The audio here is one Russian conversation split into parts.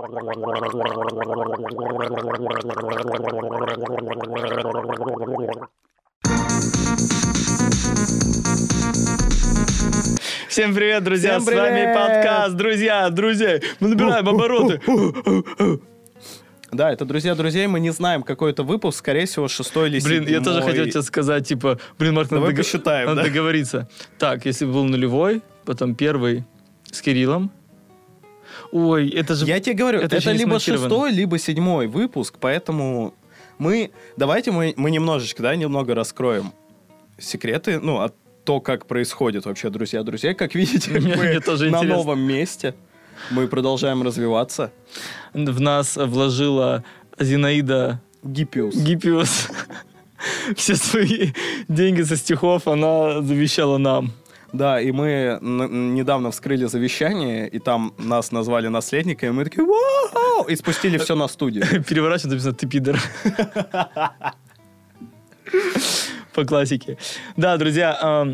Всем привет, друзья! Всем С вами привет! подкаст, друзья, друзья. Мы набираем обороты. Да, это друзья друзей. Мы не знаем, какой это выпуск. Скорее всего, шестой или Блин, я тоже седьмой. хотел тебе сказать, типа, блин, Марк, надо, Давай посчитаем, надо да? договориться. Так, если был нулевой, потом первый с Кириллом. Ой, это же... Я тебе говорю, Это это, либо шестой, либо седьмой выпуск, поэтому мы... Давайте мы, мы немножечко, да, немного раскроем секреты, ну, от то, как происходит вообще друзья друзей. Как видите, Мне- мы мне тоже на интересно. новом месте. Мы продолжаем развиваться. в нас вложила Зинаида Гиппиус. Гиппиус. Все свои деньги со стихов она завещала нам. Да, и мы недавно вскрыли завещание, и там нас назвали наследниками, и мы такие «Вау!» и спустили все на студию. Переворачивает, написано «ты пидор». По классике. Да, друзья,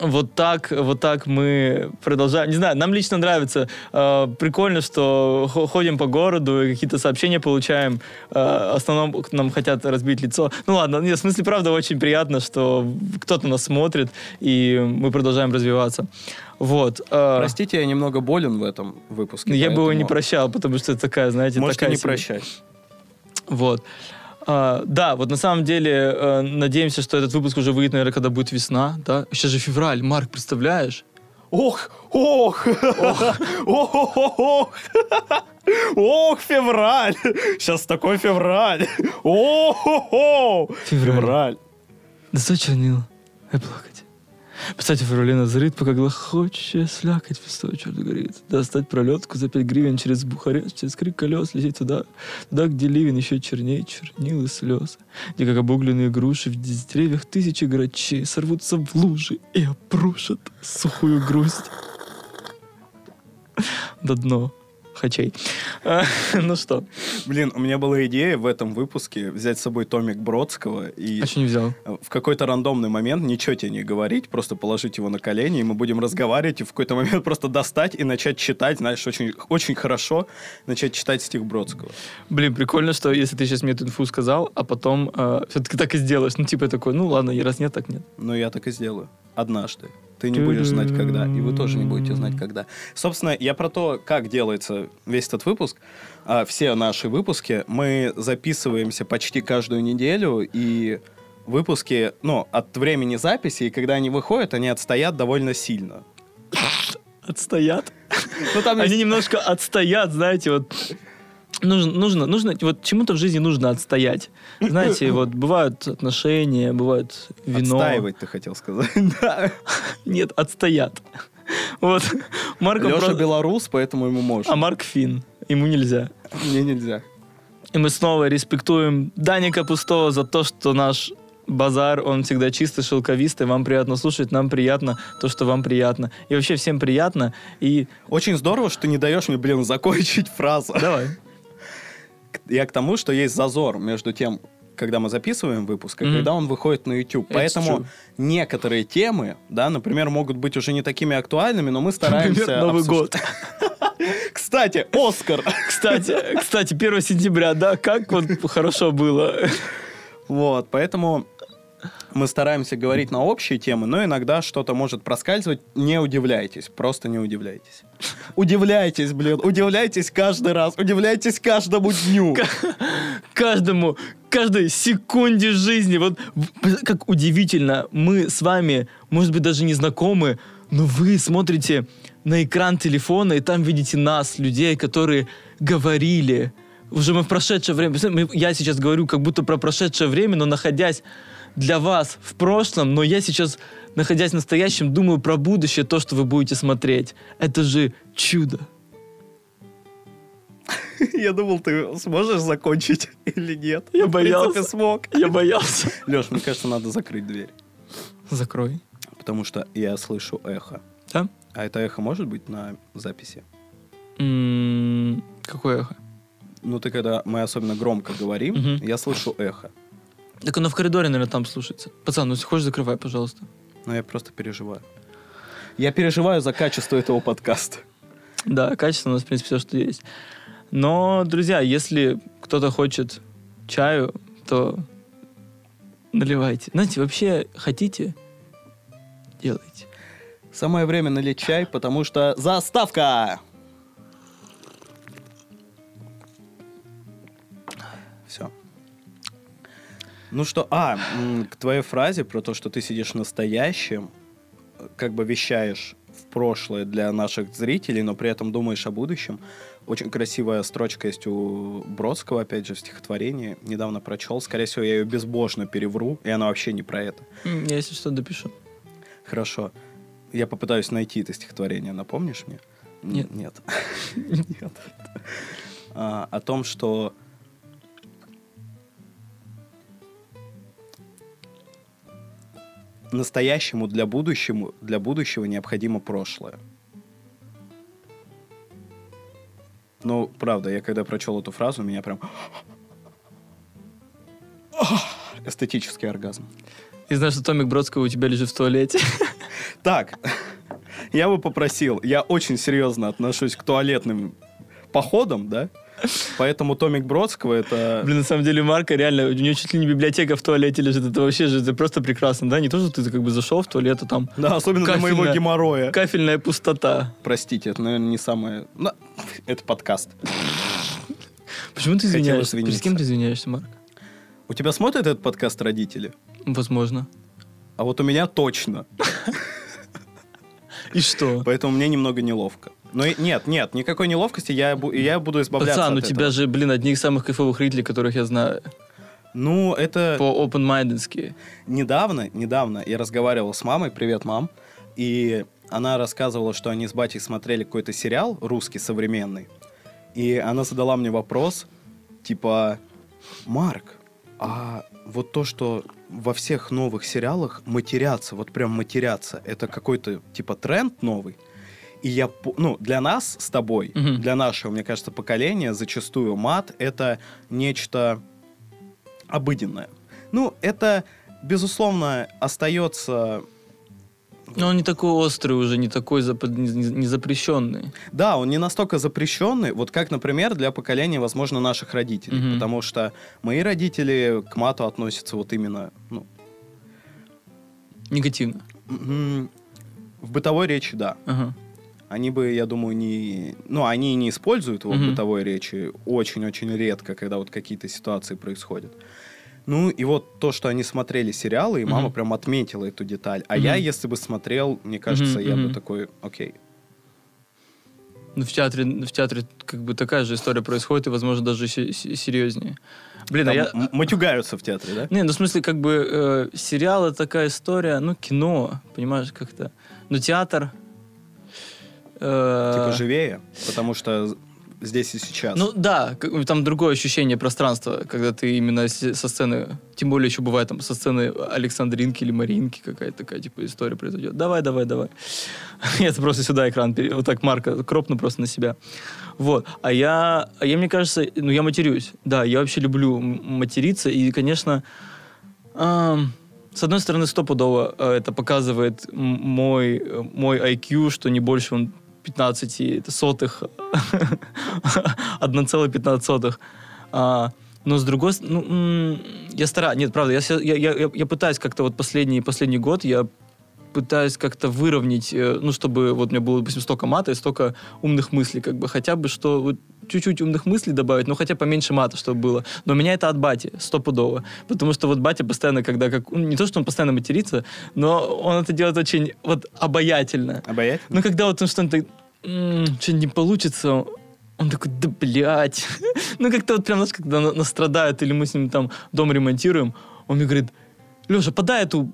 вот так, вот так мы продолжаем. Не знаю, нам лично нравится. Э, прикольно, что хо- ходим по городу и какие-то сообщения получаем. Э, в основном нам хотят разбить лицо. Ну ладно, нет, в смысле, правда, очень приятно, что кто-то нас смотрит, и мы продолжаем развиваться. Вот. э, Простите, я немного болен в этом выпуске. я бы его не поэтому прощал, потому что это такая, знаете, Можете такая не себе- прощать. Вот. А, да, вот на самом деле э, надеемся, что этот выпуск уже выйдет, наверное, когда будет весна, да? Сейчас же февраль, Марк, представляешь? Ох, ох, ох, ох, ох, ох, февраль. Сейчас такой февраль. Ох, ох, ох. Февраль. Февраль. Достать чернила и плакать. Поставьте феврале на зрит, пока глохоче слякоть весной черт горит. Достать пролетку за 5 гривен через Бухарест, через крик колес, лететь туда, туда, где ливень еще чернее чернил и слезы. Где, как обугленные груши, в деревьях тысячи грачей сорвутся в лужи и опрушат сухую грусть. До дно хачей. А, Ну что, Блин, у меня была идея в этом выпуске взять с собой томик Бродского и а что не взял? в какой-то рандомный момент ничего тебе не говорить, просто положить его на колени, и мы будем разговаривать, и в какой-то момент просто достать и начать читать, знаешь, очень, очень хорошо начать читать стих Бродского. Блин, прикольно, что если ты сейчас мне эту инфу сказал, а потом все-таки так и сделаешь. Ну, типа такой, ну ладно, раз нет, так нет. Но я так и сделаю. Однажды. Ты не будешь знать, когда. И вы тоже не будете знать, когда. Собственно, я про то, как делается весь этот выпуск. А, Все наши выпуски мы записываемся почти каждую неделю, и выпуски, ну, от времени записи, и когда они выходят, они отстоят довольно сильно. Отстоят. Ну, там Они есть- немножко отстоят, знаете, вот нужно, нужно, нужно, вот чему-то в жизни нужно отстоять. Знаете, вот бывают отношения, бывает вино. Отстаивать, ты хотел сказать. Да. Нет, отстоят. Вот. Марко Леша просто- белорус, поэтому ему можно. А Марк фин. Ему нельзя. Мне нельзя. И мы снова респектуем Даника Пустого за то, что наш базар, он всегда чистый, шелковистый. Вам приятно слушать, нам приятно то, что вам приятно. И вообще всем приятно. И Очень здорово, что ты не даешь мне, блин, закончить фразу. давай. Я к тому, что есть зазор между тем, когда мы записываем выпуск, и Мгм. когда он выходит на YouTube. It's Поэтому true. некоторые темы, да, например, могут быть уже не такими актуальными, но мы стараемся... Например, Новый год. Кстати, Оскар! Кстати, кстати, 1 сентября, да, как вот хорошо было. Вот, поэтому мы стараемся говорить на общие темы, но иногда что-то может проскальзывать. Не удивляйтесь, просто не удивляйтесь. Удивляйтесь, блин, удивляйтесь каждый раз, удивляйтесь каждому дню. Каждому, каждой секунде жизни. Вот как удивительно, мы с вами, может быть, даже не знакомы, но вы смотрите на экран телефона, и там видите нас, людей, которые говорили. Уже мы в прошедшее время... Я сейчас говорю как будто про прошедшее время, но находясь для вас в прошлом, но я сейчас, находясь в настоящем, думаю про будущее, то, что вы будете смотреть. Это же чудо. Я думал, ты сможешь закончить или нет. Я В боялся. принципе, смог. Я боялся. Леш, мне кажется, надо закрыть дверь. Закрой. Потому что я слышу эхо. Да? А это эхо может быть на записи? М, Какое эхо? Ну, ты когда мы особенно громко говорим, я слышу эхо. Так оно в коридоре, наверное, там слушается. Пацан, ну если хочешь, закрывай, пожалуйста. Но я просто переживаю. Я переживаю за качество этого подкаста. Да, качество у нас, в принципе, все, что есть. Но, друзья, если кто-то хочет чаю, то наливайте. Знаете, вообще хотите, делайте. Самое время налить чай, потому что заставка! Ну что, а, к твоей фразе про то, что ты сидишь настоящим, как бы вещаешь в прошлое для наших зрителей, но при этом думаешь о будущем. Очень красивая строчка есть у Бродского, опять же, в стихотворении. Недавно прочел. Скорее всего, я ее безбожно перевру, и она вообще не про это. Я, если что, допишу. Хорошо. Я попытаюсь найти это стихотворение. Напомнишь мне? Нет. Нет. Нет. А, О том, что настоящему для будущему, для будущего необходимо прошлое. Ну, правда, я когда прочел эту фразу, меня прям эстетический оргазм. И знаешь, что Томик Бродского у тебя лежит в туалете. Так, я бы попросил, я очень серьезно отношусь к туалетным походам, да, поэтому Томик Бродского это... Блин, на самом деле Марка реально, у нее чуть ли не библиотека в туалете лежит. Это вообще же это просто прекрасно, да? Не то, что ты как бы зашел в туалет, а там Да, особенно для моего геморроя. кафельная пустота. Простите, это, наверное, не самое... Ну, это подкаст. Почему ты извиняешься? Перед кем ты извиняешься, Марк? У тебя смотрят этот подкаст родители? Возможно. А вот у меня точно. И что? Поэтому мне немного неловко. И- нет, нет, никакой неловкости, я, я буду избавляться Пацан, от у тебя этого. же, блин, одни из самых кайфовых зрителей, которых я знаю. Ну, это... По open-mindedски. Недавно, недавно я разговаривал с мамой, привет, мам, и она рассказывала, что они с батей смотрели какой-то сериал русский современный, и она задала мне вопрос, типа, Марк, а вот то, что во всех новых сериалах матерятся, вот прям матерятся, это какой-то типа тренд новый? И я, ну, для нас с тобой, Мгм. для нашего, мне кажется, поколения, зачастую мат — это нечто обыденное. Ну, это, безусловно, остается... Но он не такой острый уже, не такой запад- не, запрещенный. Да, он не настолько запрещенный, вот как, например, для поколения, возможно, наших родителей. Мгм. Потому что мои родители к мату относятся вот именно, ну, Негативно. м, в бытовой речи, да. Ага. Они бы, я думаю, не... Ну, они не используют его в Мгм. бытовой речи очень-очень редко, когда вот какие-то ситуации происходят. Ну, и вот то, что они смотрели сериалы, и мама Мгм. прям отметила эту деталь. А Мгм. я, если бы смотрел, мне кажется, Мгм, я бы такой, окей. Ну, в театре, в театре как бы такая же история происходит, и, возможно, даже се- се- серьезнее. Блин, а Там я... м- матюгаются в театре, да? Не, ну в смысле, как бы э, сериал это такая история, ну, кино, понимаешь, как-то. Но театр. Э, Типа живее, потому что здесь и сейчас. Ну да, там другое ощущение пространства, когда ты именно со сцены, тем более еще бывает там со сцены Александринки или Маринки какая-то такая типа история произойдет. Давай, давай, давай. Я просто сюда экран, вот так Марка кропну просто на себя. Вот. А я, а я, мне кажется, ну я матерюсь. Да, я вообще люблю материться. И, конечно, ам, с одной стороны, стопудово э, это показывает мой, э, мой IQ, что не больше он 15 это сотых, 1,15 сотых. А, но с другой стороны, ну, я стараюсь, нет, правда, я, я, я, я- пытаюсь как-то вот последний, последний год, я пытаюсь как-то выровнять, э, ну, чтобы вот у меня было, допустим, столько мата и столько умных мыслей, как бы хотя бы что, чуть-чуть умных мыслей добавить, ну, хотя поменьше мата, чтобы было. Но у меня это от бати, стопудово. Потому что вот батя постоянно, когда, как, ну, не то, что он постоянно матерится, но он это делает очень вот обаятельно. Обаятельно? Ну, когда вот он что-то что-нибудь не получится, он такой, да блядь. ну, как-то вот прям, знаешь, когда на- настрадает, или мы с ним там дом ремонтируем, он мне говорит, Леша, подай эту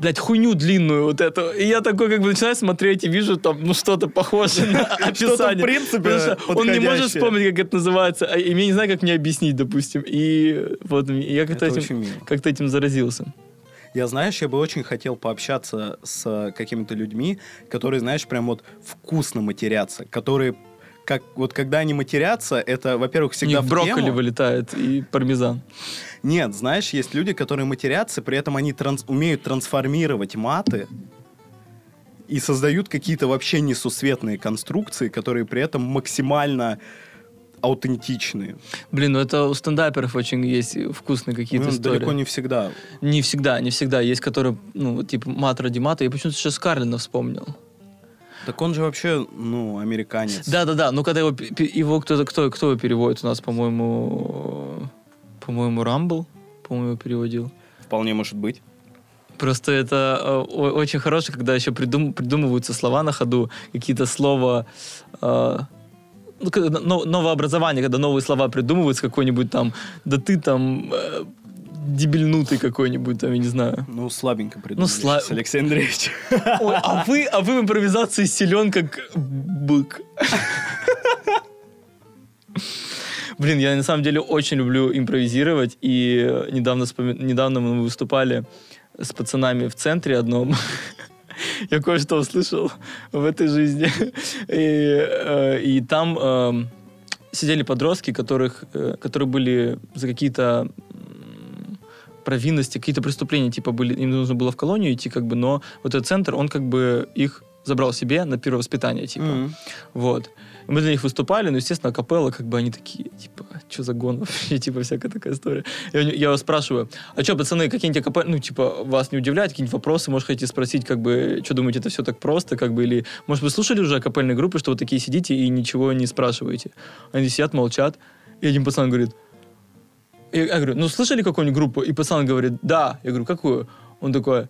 блядь, хуйню длинную вот эту. И я такой как бы начинаю смотреть и вижу там, ну, что-то похожее на Что-то, в описание. принципе, он не может вспомнить, как это называется, а- и я не знаю, как мне объяснить, допустим. И вот я как-то этим, как-то этим заразился. Я, знаешь, я бы очень хотел пообщаться с э, какими-то людьми, которые, знаешь, прям вот вкусно матерятся, которые как вот когда они матерятся, это, во-первых, всегда в брокколи тему. вылетает и пармезан. Нет, знаешь, есть люди, которые матерятся, при этом они транс- умеют трансформировать маты и создают какие-то вообще несусветные конструкции, которые при этом максимально аутентичные. Блин, ну это у стендаперов очень есть вкусные какие-то Ну, истории. далеко не всегда. Не всегда, не всегда. Есть, которые, ну, типа мат ради мата. Я почему-то сейчас Карлина вспомнил. Так он же вообще, ну, американец. Да-да-да, ну когда его, его кто-то, кто, кто его переводит у нас, по-моему, по-моему, Рамбл, по-моему, переводил. Вполне может быть. Просто это э, очень хорошо, когда еще придум- придумываются слова на ходу, какие-то слова, э, ну, когда но- новообразование, когда новые слова придумываются, какой-нибудь там, да ты там э, дебильнутый какой-нибудь, там, я не знаю. Ну, слабенько придумали сла- сейчас, Алексей Андреевич. Ой, а вы, а вы в импровизации силен, как бык. Блин, я на самом деле очень люблю импровизировать, и э, недавно, недавно мы выступали с пацанами в центре одном. Я кое-что услышал в этой жизни. И, э, и там эм, сидели подростки, которых, э, которые были за какие-то провинности, какие-то преступления, типа, были, им нужно было в колонию идти, как бы, но вот этот центр, он как бы их забрал себе на первое воспитание, типа. Мгм. Вот. Мы для них выступали, но, естественно, капелла, как бы они такие, типа, что за гон вообще, типа, всякая такая история. Я, я его спрашиваю, а что, пацаны, какие-нибудь капеллы, ну, типа, вас не удивляют, какие-нибудь вопросы, может, хотите спросить, как бы, что думаете, это все так просто, как бы, или, может, вы слушали уже капельные группы, что вы такие сидите и ничего не спрашиваете? Они сидят, молчат, и один пацан говорит, я, я говорю, ну, слышали какую-нибудь группу? И пацан говорит, да. Я говорю, какую? Он такой,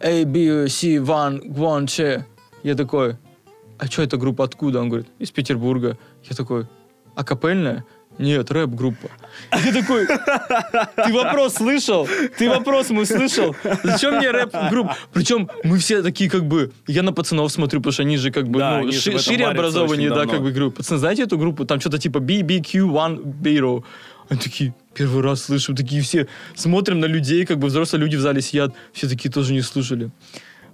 A, B, C, One, One, Che. Я такой, а что эта группа откуда? Он говорит, из Петербурга. Я такой, а капельная? Нет, рэп-группа. Ты такой, ты вопрос слышал? Ты вопрос мой слышал? Зачем мне рэп-группа? Причем мы все такие как бы, я на пацанов смотрю, потому что они же как бы Да, ну, ши- шире очень да, давно. как бы говорю, пацаны, знаете эту группу? Там что-то типа BBQ1 Biro. Они такие, первый раз слышу, такие все смотрим на людей, как бы взрослые люди в зале сидят, все такие тоже не слушали.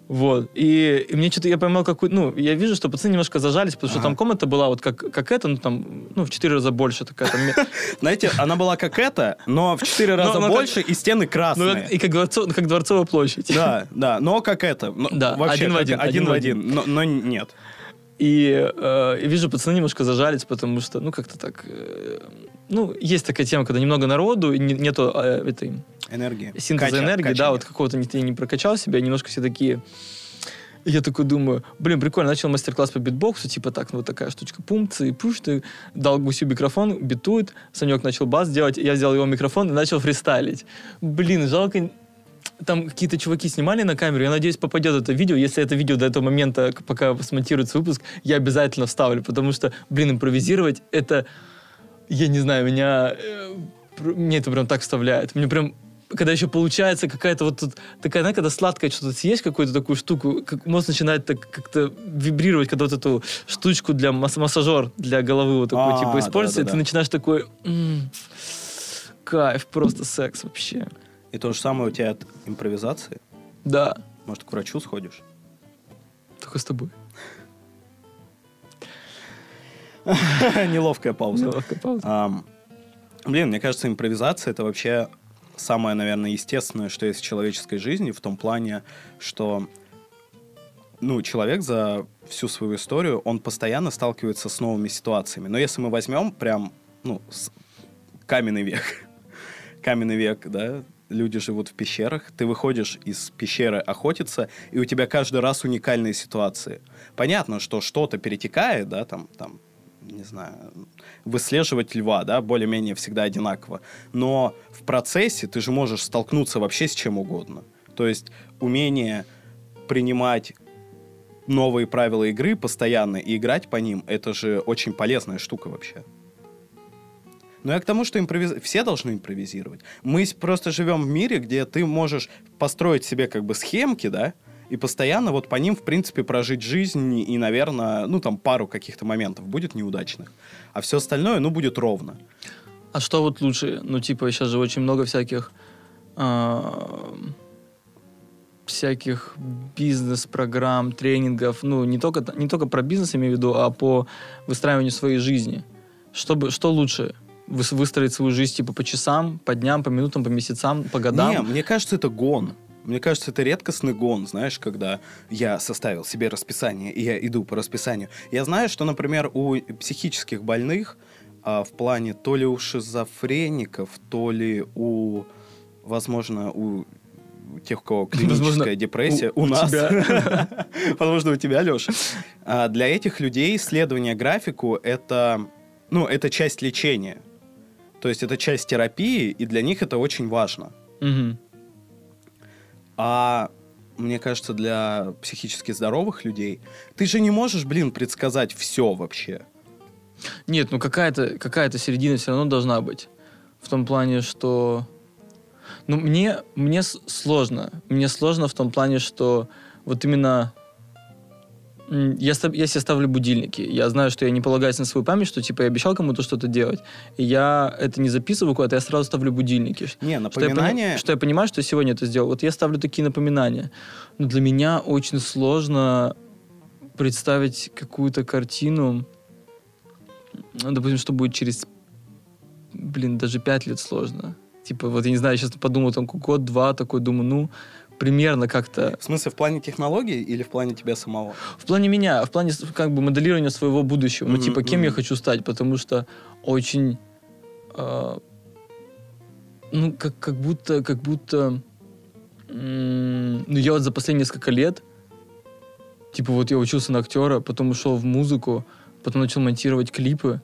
Вот. И, и мне что-то, я поймал какой ну, я вижу, что пацаны немножко зажались, потому что Ага. там комната была вот как, как эта, ну, там, ну, в четыре раза больше такая. Там, Знаете, она была как эта, но в четыре раза больше, и стены ну, красные. и как, дворцов- как Дворцовая площадь. Да, да, но как это. Да, один в один, один в один, но, нет. Э, и вижу, пацаны немножко зажались, потому что, ну, как-то так... ну, есть такая тема, когда немного народу, не- нету э, этой Энергия. синтеза Кача- энергии, кача да, вот какого-то не, ты не прокачал себя, немножко все такие... Я такой думаю, блин, прикольно, начал мастер-класс по битбоксу, типа так, ну вот такая штучка, пум, и пуш, ты дал гусю микрофон, битует, Санек начал бас делать, я взял его микрофон и начал фристайлить. Блин, жалко, там какие-то чуваки снимали на камеру, я надеюсь, попадет это видео, если это видео до этого момента, пока смонтируется выпуск, я обязательно вставлю, потому что, блин, импровизировать, это, я не знаю, меня, э, мне это прям так вставляет, мне прям когда еще получается какая-то вот тут такая, знаешь, когда сладкое что-то съесть, какую-то такую штуку, как мозг начинает так как-то вибрировать, когда вот эту штучку для масс- массажер для головы вот такой А, типа используется, и да-да-да. ты начинаешь такой «М, кайф, просто секс вообще. И то же самое у тебя от импровизации. Да, Может, к врачу сходишь? только с тобой. Неловкая пауза. Неловкая пауза. Ам, блин, мне кажется, импровизация это вообще самое, наверное, естественное, что есть в человеческой жизни, в том плане, что ну, человек за всю свою историю, он постоянно сталкивается с новыми ситуациями. Но если мы возьмем прям, ну, каменный век, каменный век, да, люди живут в пещерах, ты выходишь из пещеры охотиться, и у тебя каждый раз уникальные ситуации. Понятно, что что-то перетекает, да, там, там, не знаю, выслеживать льва, да, более-менее всегда одинаково. Но в процессе ты же можешь столкнуться вообще с чем угодно. То есть умение принимать новые правила игры постоянно и играть по ним, это же очень полезная штука вообще. Но я к тому, что импровиз... все должны импровизировать. Мы просто живем в мире, где ты можешь построить себе как бы схемки, да, и постоянно вот по ним, в принципе, прожить жизнь, и, наверное, ну, там, пару каких-то моментов будет неудачных. А все остальное, ну, будет ровно. А что вот лучше? Ну, типа, сейчас же очень много всяких а, всяких бизнес-программ, тренингов. Ну, не только, не только про бизнес, имею в виду, а по выстраиванию своей жизни. Чтобы, что лучше? Выс- Выстроить свою жизнь типа по часам, по дням, по минутам, по месяцам, по годам? Не, мне кажется, это гон. Мне кажется, это редкостный гон, знаешь, когда я составил себе расписание, и я иду по расписанию. Я знаю, что, например, у психических больных а, в плане то ли у шизофреников, то ли у, возможно, у тех, у кого клиническая Возможно, депрессия, у- у, нас, возможно, у тебя, Леша. Для этих людей исследование графику это, ну, это часть лечения. То есть это часть терапии, и для них это очень важно. Мгм. А мне кажется, для психически здоровых людей ты же не можешь, блин, предсказать все вообще. Нет, ну какая-то какая середина все равно должна быть. В том плане, что... Ну, мне, мне сложно. Мне сложно в том плане, что вот именно... Я, ста- я себе ставлю будильники. Я знаю, что я не полагаюсь на свою память, что типа я обещал кому-то что-то делать. И я это не записываю куда-то, я сразу ставлю будильники. Не, Что я, что я понимаю, что я сегодня это сделал. Вот я ставлю такие напоминания. Но для меня очень сложно представить какую-то картину, ну, допустим, что будет через, блин, даже пять лет сложно. Типа, вот я не знаю, сейчас подумал, там, год-два, такой, думаю, ну, примерно как-то... В смысле, в плане технологий или в плане тебя самого? В плане меня, в плане как бы моделирования своего будущего. Ну, Мгм, типа, кем я мгм. хочу стать, потому что очень... а, ну, как, как будто, как будто... м, ну, я вот за последние несколько лет, типа, вот я учился на актера, потом ушел в музыку, потом начал монтировать клипы,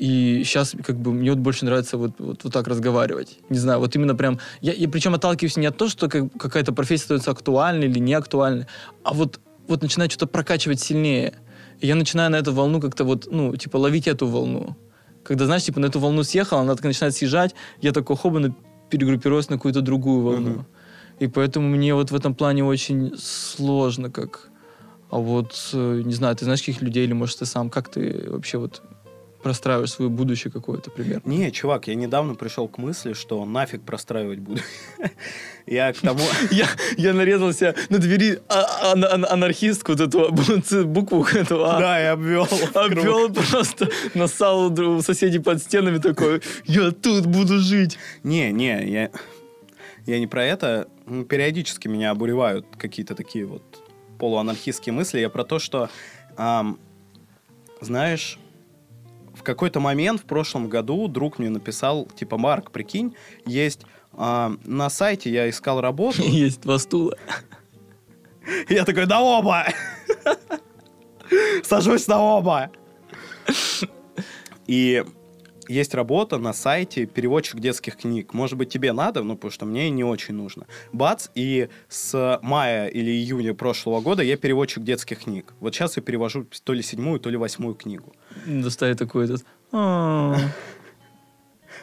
и сейчас, как бы, мне вот больше нравится вот, вот, вот так разговаривать. Не знаю, вот именно прям... Я, я причем отталкиваюсь не от того, что как- какая-то профессия становится актуальной или не актуальной, а вот, вот начинает что-то прокачивать сильнее. И я начинаю на эту волну как-то вот, ну, типа, ловить эту волну. Когда, знаешь, типа, на эту волну съехал, она так начинает съезжать, я такой хобана перегруппируюсь на какую-то другую волну. Мгм. И поэтому мне вот в этом плане очень сложно как... А вот, э, не знаю, ты знаешь каких людей, или, может, ты сам, как ты вообще вот простраиваешь свое будущее какое-то примерно? Не, чувак, я недавно пришел к мысли, что нафиг простраивать буду. Я к тому... Я, я нарезался на двери а- а- ан- анархистку, вот эту бу- букву эту А. Да, я обвел. Обвел просто, насал у соседей под стенами такой, я тут буду жить. Не, не, я, я не про это. М, Периодически меня обуревают какие-то такие вот полуанархистские мысли. Я про то, что, знаешь, в какой-то момент в прошлом году друг мне написал, типа, Марк, прикинь, есть а, на сайте я искал работу. Есть два стула. Я такой, да оба! Сажусь на оба! И есть работа на сайте переводчик детских книг. Может быть, тебе надо, ну, потому что мне не очень нужно. Бац, и с мая или июня прошлого года я переводчик детских книг. Вот сейчас я перевожу то ли седьмую, то ли восьмую книгу. Доставит такой этот... «А».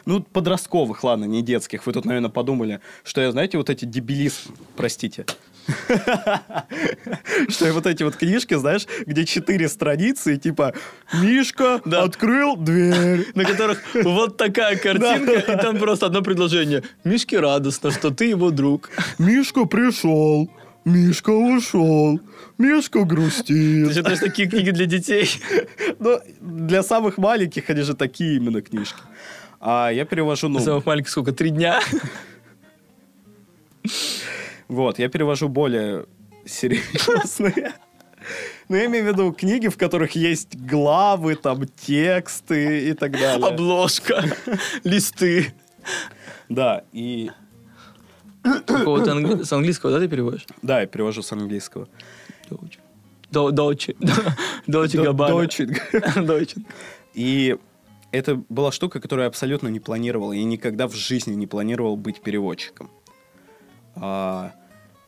Ну, подростковых, ладно, не детских. Вы тут, наверное, подумали, что я, знаете, вот эти дебилист... Простите. Что вот эти вот книжки, знаешь, где четыре страницы, типа «Мишка открыл дверь». На которых вот такая картинка, и там просто одно предложение. Мишке радостно, что ты его друг. Мишка пришел, Мишка ушел, Мишка грустит. читаешь такие книги для детей? Ну, для самых маленьких они же такие именно книжки. А я перевожу, ну, Самых маленьких сколько? Три дня? Вот, я перевожу более серьезные. Ну, я имею в виду книги, в которых есть главы, там, тексты и так далее. Обложка, листы. Да, и... Какого-то англи- С английского, да, ты переводишь? Да, я перевожу с английского. Дочь. До- Дочь. Дочь До- Габбана. Дойчинг. Дочь. И это была штука, которую я абсолютно не планировал. Я никогда в жизни не планировал быть переводчиком. А,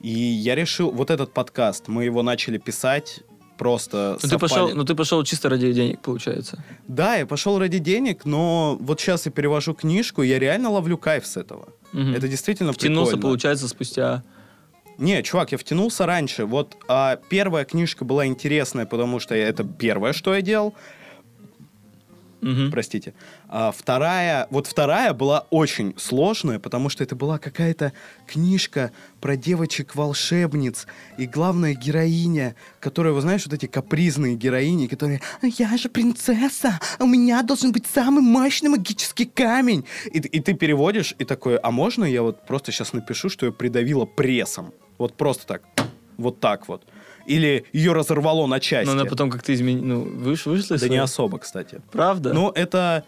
и я решил, вот этот подкаст, мы его начали писать просто Ну ты, пошел, совпали. ну ты пошел чисто ради денег, получается. Да, я пошел ради денег, но вот сейчас я перевожу книжку, и я реально ловлю кайф с этого. Мгм. Это действительно Втянулся, прикольно. получается, спустя... Не, чувак, я втянулся раньше. Вот а, первая книжка была интересная, потому что я- это первое, что я делал. Мгм. Простите. А вторая, вот вторая была очень сложная, потому что это была какая-то книжка про девочек-волшебниц. И главная героиня, которая, вы знаешь, вот эти капризные героини, которые «Я же принцесса, у меня должен быть самый мощный магический камень». И, и ты переводишь, и такой, а можно я вот просто сейчас напишу, что ее придавило прессом? Вот просто так. Вот так вот. Или ее разорвало на части. Но она потом как-то изменила... Ну, выш, вышла из Да не своей- особо, кстати. Правда? Ну, это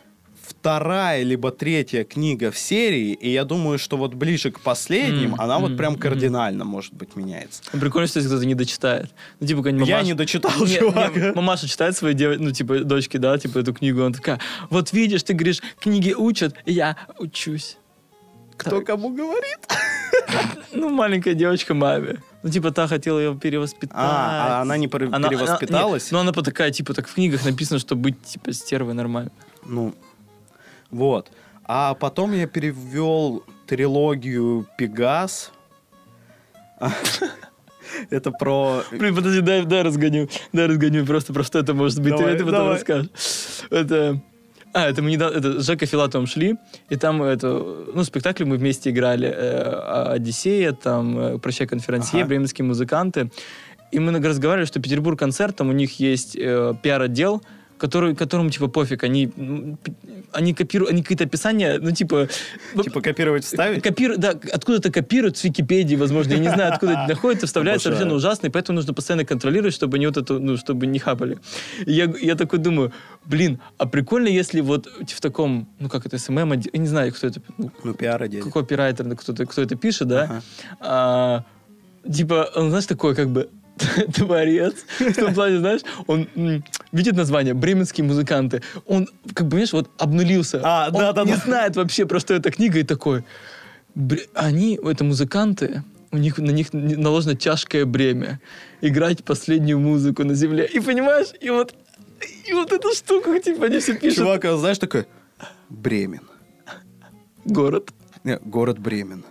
вторая либо третья книга в серии, и я думаю, что вот ближе к последним М, она вот прям кардинально, может быть, меняется. Ну, Прикольно, что если кто-то не дочитает. Ну, типа, какая-нибудь Я не дочитал, Не, чувак. не, мамаша читает своей дев- ну, типа, дочке, да, типа, эту книгу, она такая, вот видишь, ты говоришь, книги учат, и я учусь. Кто Так. кому говорит? Ну, маленькая девочка маме. Ну, типа, та хотела ее перевоспитать. А, а она не пер- Она- перевоспиталась? она- не, ну, она такая, типа, так в книгах написано, что быть, типа, стервой нормально. Ну, вот. А потом я перевел трилогию «Пегас». Это про... Блин, подожди, дай, дай разгоню. Дай разгоню просто про что это может быть. Давай, ты, ты потом расскажешь. Это... А, это мы недавно, это с Жекой Филатовым шли, и там это, ну, спектакль мы вместе играли, э, Одиссея, там, э, Прощай, конферансье, Ага. бременские музыканты. И мы разговаривали, что Петербург концерт, там у них есть э, пиар-отдел, который, которому, типа, пофиг, они, п- они копируют, они какие-то описания, ну, типа... Типа копировать, вставить? Копиру- да, откуда-то копируют с Википедии, возможно, я не знаю, откуда это находится, вставляют совершенно ужасно, и поэтому нужно постоянно контролировать, чтобы не вот это, ну, чтобы не хапали. И я, я такой думаю, блин, а прикольно, если вот в таком, ну, как это, СММ, я не знаю, кто это, ну, Ну, пиар отдел. какой оператор, кто, кто это пишет, да, Ага. а, типа, он, знаешь, такой, как бы, творец, в том плане, знаешь, он м, видит название «Бременские музыканты», он, как бы, понимаешь, вот обнулился. А, он да-да-да. не знает вообще, про что эта книга, и такой, «Бре- они, это музыканты, у них, на них наложено тяжкое бремя играть последнюю музыку на земле. И понимаешь, и вот, и вот эту штуку, типа, они все пишут. Чувак, а знаешь, такой... Бремен. Город. Не, город Бремен.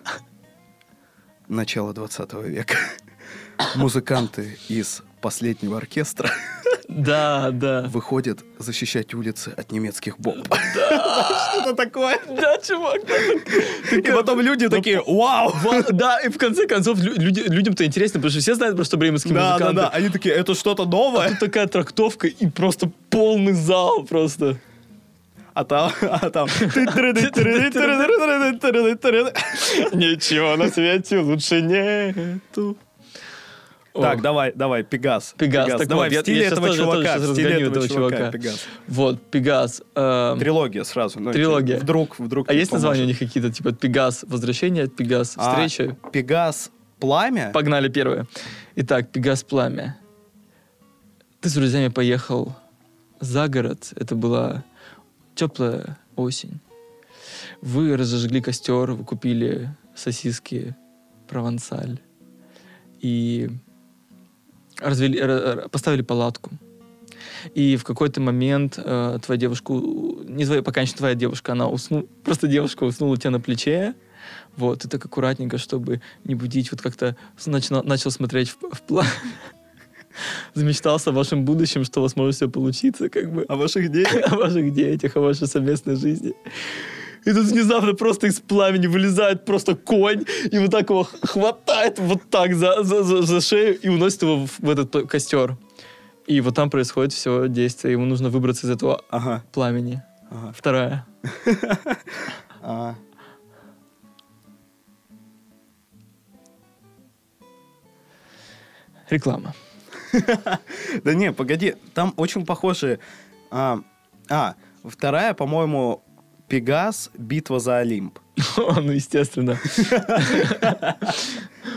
Начало 20 века. Музыканты из последнего оркестра Да, да. выходят защищать улицы от немецких бомб. Что-то такое. Да, чувак, да. И потом люди такие, вау! Да, и в конце концов людям-то интересно, потому что все знают просто бременские Да, да, музыканты. да. Они такие, это что-то А новое? тут такая трактовка и просто полный зал просто. А там, а там... Ничего на свете лучше нету. Так, давай, давай, Пегас. Пегас. Так Давай, вот, в я- стиле я этого тоже- тоже чувака. щас В стиле этого этого чувака, чувака. Пегас. Вот, Пегас. эм, Трилогия сразу. ну, Трилогия. Вдруг, вдруг. А есть названия у них какие-то, типа Пегас, возвращение, Пегас, А, встреча? Пегас Пламя? Погнали первое. Итак, Пегас Пламя. Ты с друзьями поехал за город. Это была теплая осень. Вы разожгли костер, вы купили сосиски провансаль и развели, ра- ра- поставили палатку. И в какой-то момент э, твоя девушка, не твоя, пока еще твоя девушка, она уснула, просто девушка уснула у тебя на плече, вот, и так аккуратненько, чтобы не будить, вот как-то начал, начал смотреть в, в пламя. Замечтался о вашем будущем, что у вас может все получиться, как бы О ваших детях? о ваших детях, о вашей совместной жизни. И тут внезапно просто из пламени вылезает просто конь, и вот так его хватает вот так за, за, за- за шею и уносит его в, в этот костер. И вот там происходит все действие. Ему нужно выбраться из этого Ага. пламени. ага. Вторая. Реклама. Да не, погоди, там очень похожие... А, а, вторая, по-моему, Пегас, битва за Олимп. ну, естественно.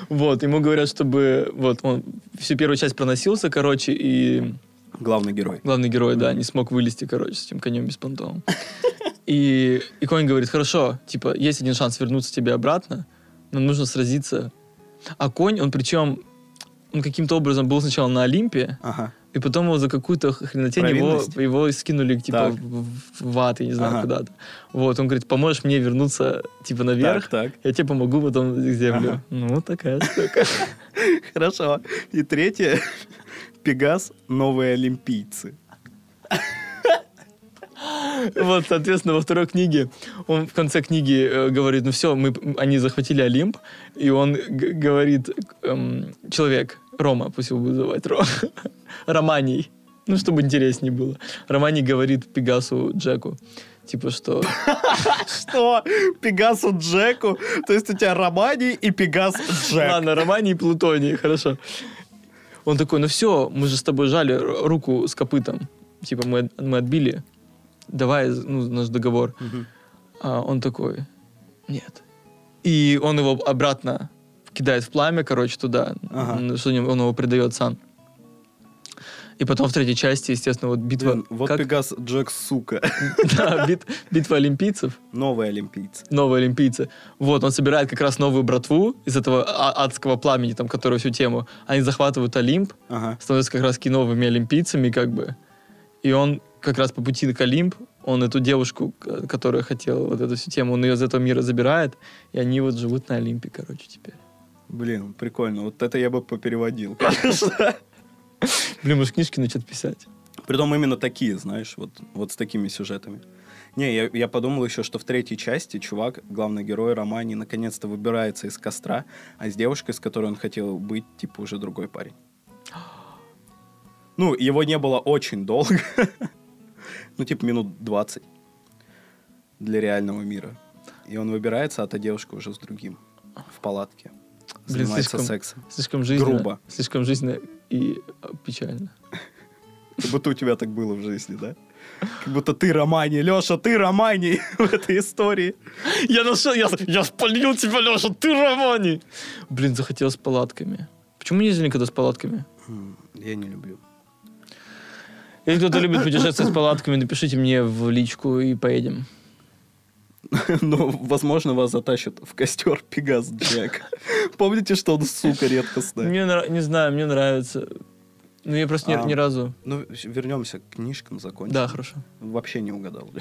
Вот, ему говорят, чтобы... Вот, он всю первую часть проносился, короче, и Главный герой. главный герой, да, не смог вылезти, короче, с этим конем беспонтовым. И, и конь говорит, хорошо, типа, есть один шанс вернуться тебе обратно, но нужно сразиться. А конь, он причем, он каким-то образом был сначала на Олимпе, Ага. И потом его за какую-то хренотень его, его скинули, типа, Так. в, ад, я не знаю, Ага. куда-то. Вот, он говорит, поможешь мне вернуться, типа, наверх, Так, так. я тебе помогу потом к землю. Ага. Ну, такая штука. Хорошо. И третье. Пегас, новые олимпийцы. Вот, соответственно, во второй книге он в конце книги э, говорит, ну все, мы, они захватили Олимп, и он г- говорит, эм, человек, Рома, пусть его будут называть Рома, Романий, ну, чтобы интереснее было. Романий говорит Пегасу Джеку, типа, что Что? Пегасу Джеку? То есть у тебя Романи и Пегас Джек. Ладно, Романий и Плутоний, хорошо. Он такой, ну все, мы же с тобой жали руку с копытом. Типа мы, мы отбили давай, ну, наш договор. А он такой, нет. И он его обратно кидает в пламя, короче, туда, Ага. что он его предает сам. И потом в третьей части, естественно, вот битва... Блин, вот как? Пегас Джек, сука. Да, бит- битва олимпийцев. Новый олимпийец. новые олимпийцы. Вот, он собирает как раз новую братву из этого а- адского пламени, там, который всю тему. Они захватывают Олимп, Ага. становятся как раз новыми олимпийцами, как бы. И он как раз по пути к Олимп, он эту девушку, которая хотела вот эту всю тему, он ее из этого мира забирает, и они вот живут на Олимпе, короче, теперь. Блин, прикольно. Вот это я бы попереводил, конечно. Блин, может, книжки начать писать. Притом именно такие, знаешь, вот, вот с такими сюжетами. Не, я, я подумал еще, что в третьей части чувак, главный герой Романи, наконец-то выбирается из костра, а с девушкой, с которой он хотел быть, типа, уже другой парень. Ну, его не было очень долго. Ну, типа, минут 20 для реального мира. И он выбирается, а та девушка уже с другим. В палатке. Блин, слишком- сексом. Слишком жизненно. Грубо. Слишком жизненно и э, печально. Как будто у тебя так было в жизни, да? Как будто ты Романи. Леша, ты Романи в этой истории. Я нашел, я, я спалил тебя, Леша, ты Романи! Блин, захотелось с палатками. Почему не ездили никогда с палатками? Я не люблю. Если кто-то любит путешествовать с палатками, напишите мне в личку и поедем. Но, возможно, вас затащат в костер Пегас Джек. Помните, что он, сука, редкостная? Мне нра- не знаю, мне нравится. Ну, я просто ни, А. ни разу. Ну, вернемся к книжкам, закончим. Да, хорошо. Вообще не угадал.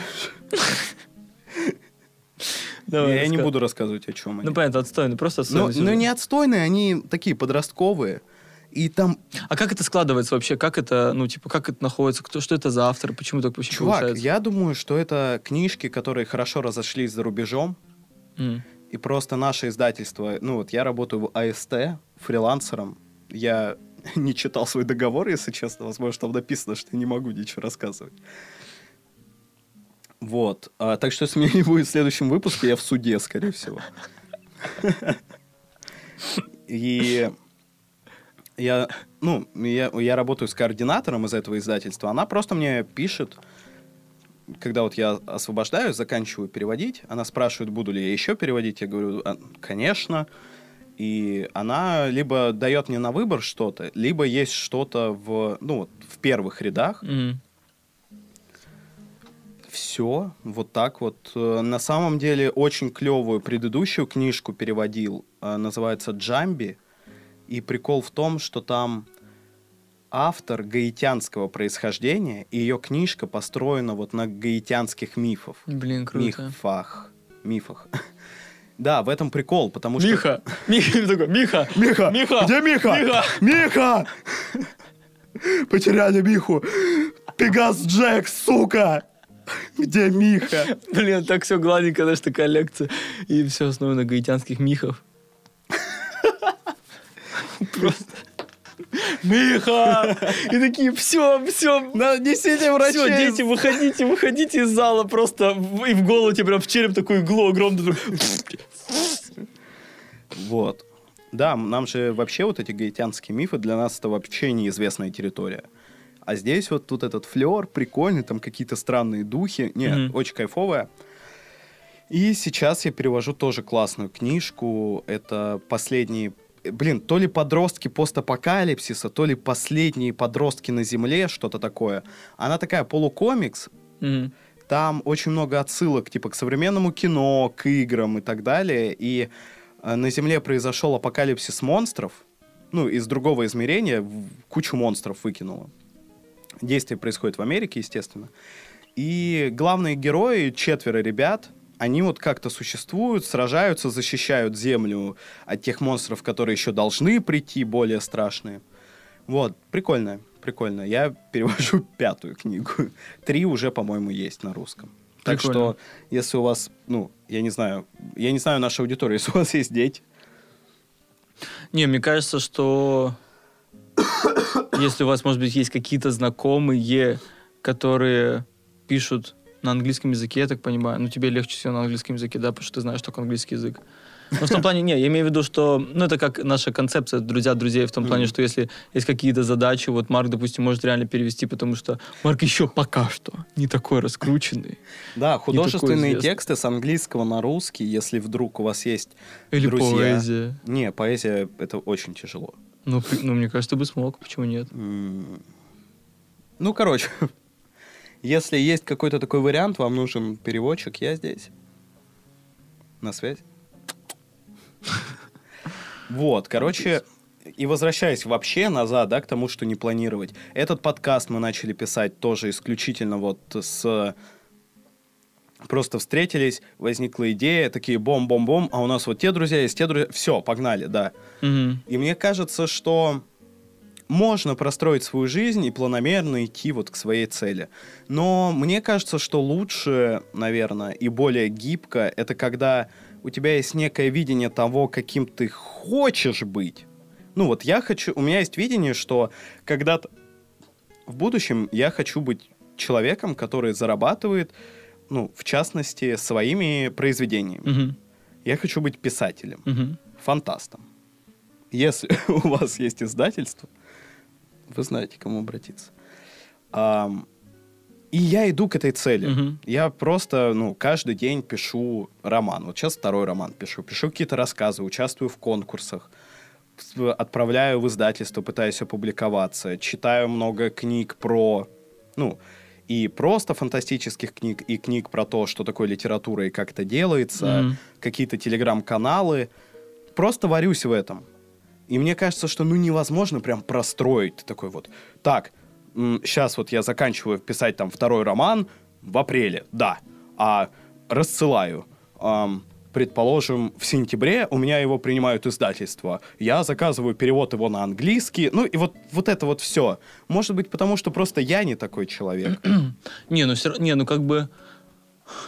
Давай, Я не буду рассказывать, о чем они. Ну, понятно, отстойно, просто Ну, ну, не отстойные, они такие подростковые. И там, А как это складывается вообще? Как это, ну, типа, как это находится? Кто, что это за автор? Почему так вообще чувак, получается? я думаю, что это книжки, которые хорошо разошлись за рубежом. М. И просто наше издательство, ну вот я работаю в АСТ фрилансером, я не читал свой договор, если честно, возможно, там написано, что я не могу ничего рассказывать. Вот. А, так что, если меня не будет в следующем выпуске, я в суде, скорее всего. И я, ну, я, я работаю с координатором из этого издательства, она просто мне пишет, когда вот я освобождаюсь, заканчиваю переводить, она спрашивает, буду ли я еще переводить, я говорю, «А, конечно. И она либо дает мне на выбор что-то, либо есть что-то в, ну, вот в первых рядах. М. Все, вот так вот. Э, На самом деле очень клевую предыдущую книжку переводил, э, называется «Джамби». И прикол в том, что там автор гаитянского происхождения, и ее книжка построена вот на гаитянских мифов. Блин, круто. Мифах. Мифах. Да, в этом прикол, потому что... Миха! Миха Миха! Миха! Миха! Где Миха? Миха! Миха! Потеряли Миху! Пегас Джек, сука! Где Миха? Блин, так все гладенько, знаешь, такая лекция. И все основано на гаитянских михов. Просто. Миха! И такие, все, все, Несите все, дети, выходите, выходите из зала просто и в голову тебе прям в череп такую иглу огромную. Вот. Да, нам же вообще вот эти гаитянские мифы для нас это вообще неизвестная территория. А здесь вот тут этот флер прикольный, там какие-то странные духи. Не, Мгм. очень кайфовая. И сейчас я перевожу тоже классную книжку. Это последние... Блин, то ли подростки постапокалипсиса, то ли последние подростки на Земле, что-то такое. Она такая полукомикс, Мгм. там очень много отсылок, типа, к современному кино, к играм и так далее. И э, на Земле произошел апокалипсис монстров. Ну, из другого измерения кучу монстров выкинуло. Действие происходит в Америке, естественно. И главные герои, четверо ребят, они вот как-то существуют, сражаются, защищают Землю от тех монстров, которые еще должны прийти, более страшные. Вот, прикольно, прикольно. Я перевожу пятую книгу. Три уже, по-моему, есть на русском. Так Прикольно. что, если у вас, ну, я не знаю, я не знаю нашу аудиторию, если у вас есть дети, Не, мне кажется, что если у вас, может быть, есть какие-то знакомые, которые пишут на английском языке, я так понимаю, ну тебе легче всего на английском языке, да, потому что ты знаешь только английский язык. Ну, в том плане, не, я имею в виду, что, ну, это как наша концепция друзья друзей, в том плане, что если есть какие-то задачи, вот Марк, допустим, может реально перевести, потому что Марк еще пока что не такой раскрученный. Да, художественные тексты с английского на русский, если вдруг у вас есть Или друзья. поэзия. Не, поэзия это очень тяжело. Ну, ну, мне кажется, ты бы смог, почему нет? Ну, короче, если есть какой-то такой вариант, вам нужен переводчик, я здесь. На связь. Вот, короче, и возвращаясь вообще назад, да, к тому, что не планировать. Этот подкаст мы начали писать тоже исключительно вот с... Просто встретились, возникла идея, такие бом-бом-бом, а у нас вот те друзья есть, те друзья... Все, погнали, да. Мгм. И мне кажется, что можно простроить свою жизнь и планомерно идти вот к своей цели. Но мне кажется, что лучше, наверное, и более гибко, это когда у тебя есть некое видение того, каким ты хочешь быть. Ну вот я хочу, у меня есть видение, что когда-то в будущем я хочу быть человеком, который зарабатывает, ну, в частности, своими произведениями. Мгм. Я хочу быть писателем Мгм. фантастом. Если у вас есть издательство, вы знаете, к кому обратиться. Ам, и я иду к этой цели. Мгм. Я просто, ну, каждый день пишу роман. Вот сейчас второй роман пишу. Пишу какие-то рассказы, участвую в конкурсах, отправляю в издательство, пытаюсь опубликоваться, читаю много книг про, ну, и просто фантастических книг, и книг про то, что такое литература и как это делается, Мгм. какие-то телеграм-каналы. Просто варюсь в этом. И мне кажется, что ну невозможно прям простроить такой вот. Так, сейчас вот я заканчиваю писать там второй роман в апреле, да, а рассылаю. ам, предположим, в сентябре у меня его принимают издательства. Я заказываю перевод его на английский. Ну и вот, вот это вот все. Может быть, потому что просто я не такой человек. Не, ну все не, ну как бы,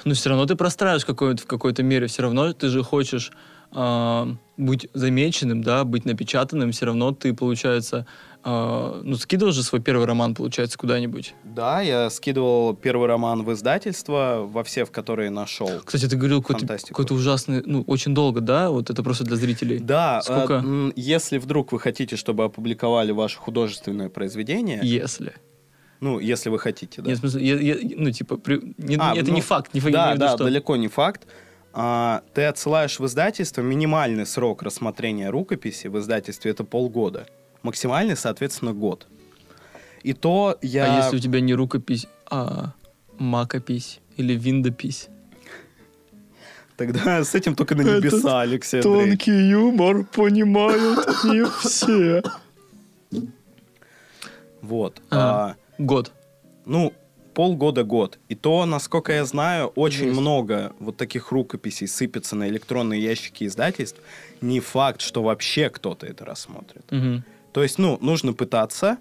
ну все равно ты простраиваешь какой в какой-то мере, все равно ты же хочешь а, быть замеченным, да, быть напечатанным, все равно ты, получается, а, ну скидывал же свой первый роман, получается, куда-нибудь. Да, я скидывал первый роман в издательство, во все, в которые нашел. Кстати, ты говорил какой-то, какой-то ужасный, ну очень долго, да, вот это просто для зрителей. Да, Сколько? э, если вдруг вы хотите, чтобы опубликовали ваше художественное произведение, Если. ну, если вы хотите, да. Нет, в смысле, я- я- ну типа, при- не- А, это ну, не факт, не факт, Да, имею в виду, да, что- далеко не факт. А, ты отсылаешь в издательство, минимальный срок рассмотрения рукописи в издательстве это полгода. Максимальный, соответственно, год. И то я... А если у тебя не рукопись, а макопись или виндопись? Тогда с этим только на небеса, Алексей Андрей. юмор понимают не все. Вот. Ага. А, Год. ну, полгода-год. И то, насколько я знаю, очень Жесть. много вот таких рукописей сыпется на электронные ящики издательств. Не факт, что вообще кто-то это рассмотрит. Мгм. То есть, ну, нужно пытаться.